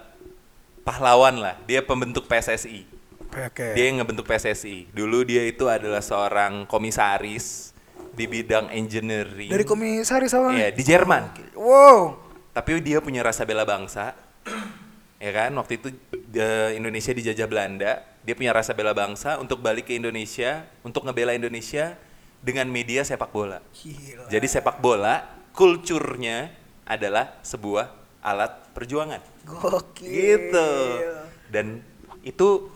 pahlawan lah. Dia pembentuk PSSI. Oke. Dia yang ngebentuk PSSI. Dulu dia itu adalah seorang komisaris di bidang engineering. Dari komisaris apa? Iya, di Jerman. Wow. Tapi dia punya rasa bela bangsa. *clears throat* ya kan? Waktu itu eh, Indonesia dijajah Belanda, dia punya rasa bela bangsa untuk balik ke Indonesia, untuk ngebela Indonesia dengan media sepak bola. Gila. Jadi sepak bola kulturnya adalah sebuah alat perjuangan. Gokil. Gitu. Dan itu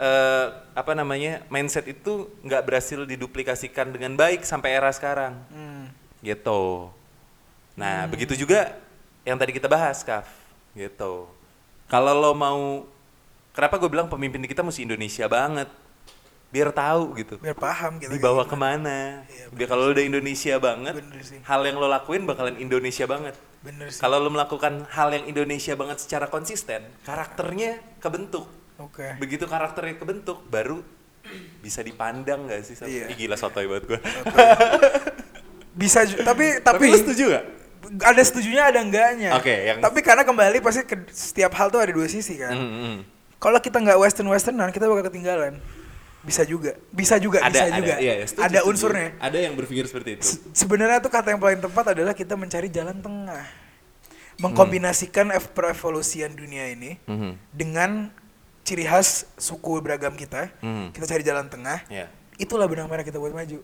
eh, apa namanya? mindset itu nggak berhasil diduplikasikan dengan baik sampai era sekarang Hmm. gitu. Nah, begitu juga yang tadi kita bahas, Kaf. Gitu. Kalau lo mau kenapa gue bilang pemimpin kita mesti Indonesia banget? biar tahu gitu biar paham kita dibawa gimana. ke mana Iya, biar kalau lo udah Indonesia banget hal yang lo lakuin bakalan Indonesia banget bener sih kalau lo melakukan hal yang Indonesia banget secara konsisten karakternya kebentuk oke. Begitu karakternya kebentuk baru bisa dipandang gak sih sama Iya. Ih, gila sotoy banget gue bisa tapi tapi tapi lo setuju gak? ada setujunya ada enggaknya. Oke, yang- tapi karena kembali pasti ke setiap hal tuh ada dua sisi kan? Mm, mm. kalau kita nggak western westernan kita bakal ketinggalan. Bisa juga. Bisa juga bisa juga. Iya, setuju, ada setuju. unsurnya. Ada yang berpikir seperti itu. Se- sebenarnya tuh kata yang paling tepat adalah kita mencari jalan tengah. Mengkombinasikan ev- perevolusian dunia ini Mhm. dengan ciri khas suku beragam kita Mhm. kita cari jalan tengah Ya. itulah benang merah kita buat maju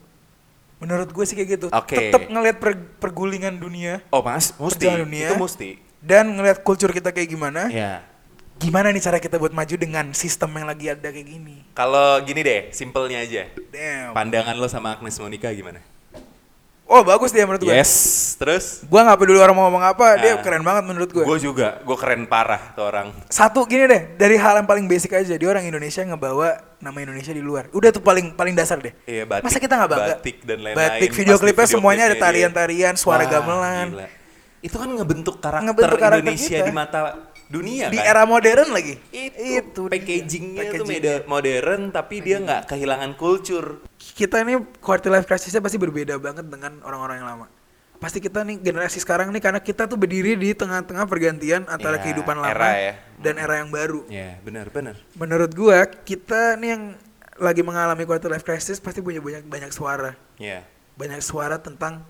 menurut gue sih kayak gitu Oke. tetap ngelihat per- pergulingan dunia oh mas mesti dunia. itu mesti dan ngelihat kultur kita kayak gimana ya gimana nih cara kita buat maju dengan sistem yang lagi ada kayak gini kalau gini deh simpelnya aja damn pandangan lo sama Agnes Monica gimana oh bagus dia menurut gue yes terus gue nggak peduli orang mau ngomong apa dia Ah. keren banget menurut gue gue juga gue keren parah tuh orang satu gini deh dari hal yang paling basic aja dia orang Indonesia ngebawa nama Indonesia di luar udah tuh paling paling dasar deh Iya, batik- masa kita nggak bangga batik dan lain-lain, batik video pasti klipnya video semuanya ada klipnya dia. tarian-tarian suara Wah, gamelan gila. itu kan ngebentuk karakter, Ngebentuk karakter Indonesia kita. di mata dunia di kan? era modern lagi. Itu, dia. packagingnya tuh Packaging. mede- modern tapi dia nggak kehilangan kultur kita ini quarter life crisisnya pasti berbeda banget dengan orang-orang yang lama. Pasti kita nih generasi sekarang nih karena kita tuh berdiri di tengah-tengah pergantian antara Ya, kehidupan lama era ya. dan era yang baru. Ya benar benar. Menurut gua kita nih yang lagi mengalami quarter life crisis pasti punya banyak banyak suara. Ya. Banyak suara tentang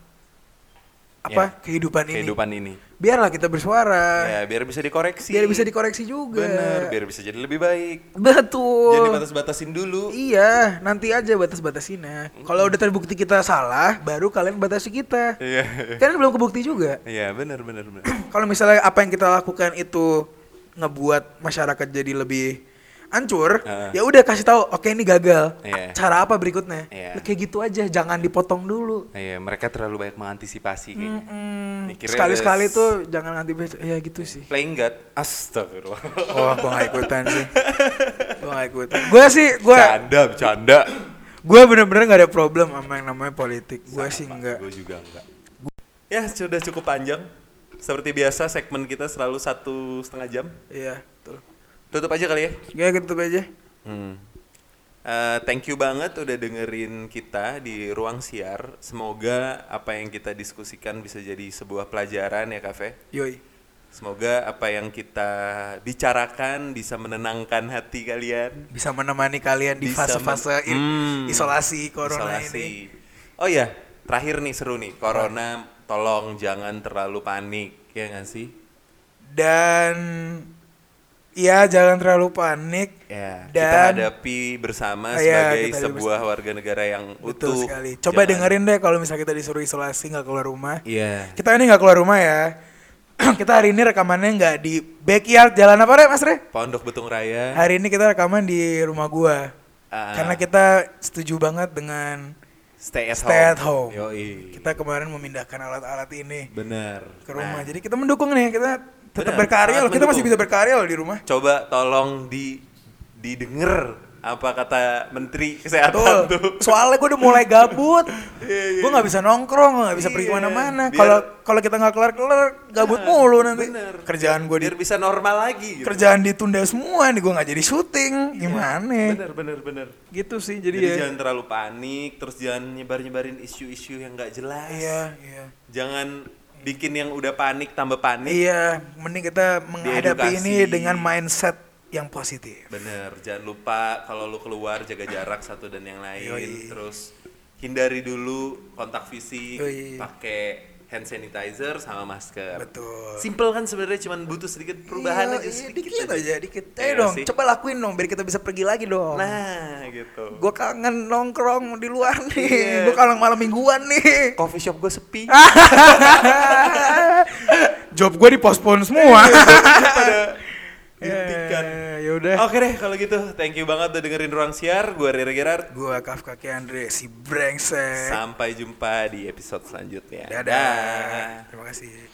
apa? Ya, kehidupan ini. Kehidupan ini. Biarlah kita bersuara. Ya biar bisa dikoreksi. Biar bisa dikoreksi juga. Bener biar bisa jadi lebih baik. Betul. Jadi batas-batasin dulu. Iya nanti aja batas-batasinnya kalau udah terbukti kita salah baru kalian batasi kita. Iya. Kan belum kebukti juga. Iya benar benar benar kalau misalnya apa yang kita lakukan itu ngebuat masyarakat jadi lebih hancur Heeh. ya udah kasih tahu oke ini gagal. Iya. cara apa berikutnya? Iya. kayak gitu aja jangan dipotong dulu. Iya mereka terlalu banyak mengantisipasi kayaknya. Mikirnya sekali-sekali tuh jangan nanti ya gitu sih. Playing God. Astagfirullah. Oh gua gak ikutan sih. Gua gak ikutan. Gua sih gua canda bercanda. Gua bener-bener gak ada problem sama yang namanya politik. Gua sih enggak gue juga enggak ya sudah cukup panjang. Seperti biasa segmen kita selalu satu setengah jam. Iya betul tutup aja kali ya ya gitu aja Hmm. Eh, thank you banget udah dengerin kita di ruang siar. Semoga apa yang kita diskusikan bisa jadi sebuah pelajaran ya Kafe. yoi Semoga apa yang kita bicarakan bisa menenangkan hati kalian. bisa menemani kalian di fase-fase Hmm. isolasi corona Isolasi. ini Oh ya, terakhir nih seru nih. Corona tolong jangan terlalu panik ya nggak sih? dan ya jangan terlalu panik Ya, kita Dan- hadapi bersama iya, sebagai kita sebuah warga negara yang betul utuh. sekali coba Jangan- dengerin deh kalau misalnya kita disuruh isolasi nggak keluar rumah Iya. kita ini nggak keluar rumah ya *clears throat* kita hari ini rekamannya nggak di backyard jalan apa deh mas Re Pondok Betung Raya. hari ini kita rekaman di rumah gua Ah. karena kita setuju banget dengan stay at stay home. at home. Yoi. kita kemarin memindahkan alat-alat ini Bener. ke rumah Nah, jadi kita mendukung nih kita tetap berkarya loh kita masih bisa berkarya loh di rumah coba tolong di didengar apa kata Menteri Kesehatan Betul. tuh. Soalnya gue udah mulai gabut. *laughs* Iya, iya. gue nggak bisa nongkrong, nggak bisa pergi Iya. ke mana-mana. Biar- Kalau kalau kita nggak kelar-kelar, gabut Nah, mulu nanti. bener. Kerjaan gue di biar bisa normal lagi gitu. kerjaan ditunda semua nih gue nggak jadi syuting. Gimana? Bener bener bener. Gitu sih Jadi, jadi, ya. jangan terlalu panik, terus jangan nyebar-nyebarin isu-isu yang nggak jelas. Iya, iya. Jangan bikin yang udah panik tambah panik. Iya, mending kita menghadapi Diedukasi. ini dengan mindset yang positif. Bener, jangan lupa kalau lu keluar jaga jarak satu dan yang lain. Yoi. Terus hindari dulu kontak fisik, pakai hand sanitizer sama masker. Betul. Simple kan sebenarnya cuman butuh sedikit perubahan Iya, aja iya, sedikit, dikit aja, dikit. Iya Ayo dong, sih? coba lakuin dong biar kita bisa pergi lagi dong. Nah, gitu. Gue kangen nongkrong di luar nih. Iya. Gue kangen malam mingguan nih. Coffee shop gue sepi. *laughs* Job gue dipospon semua. Pada dihentikan. ya udah. Oke deh kalau gitu, thank you banget udah dengerin Ruang Siar. Gue Rere Gerard. Gua Kafka Andre si brengsek. Sampai jumpa di episode selanjutnya. Dadah. Terima kasih.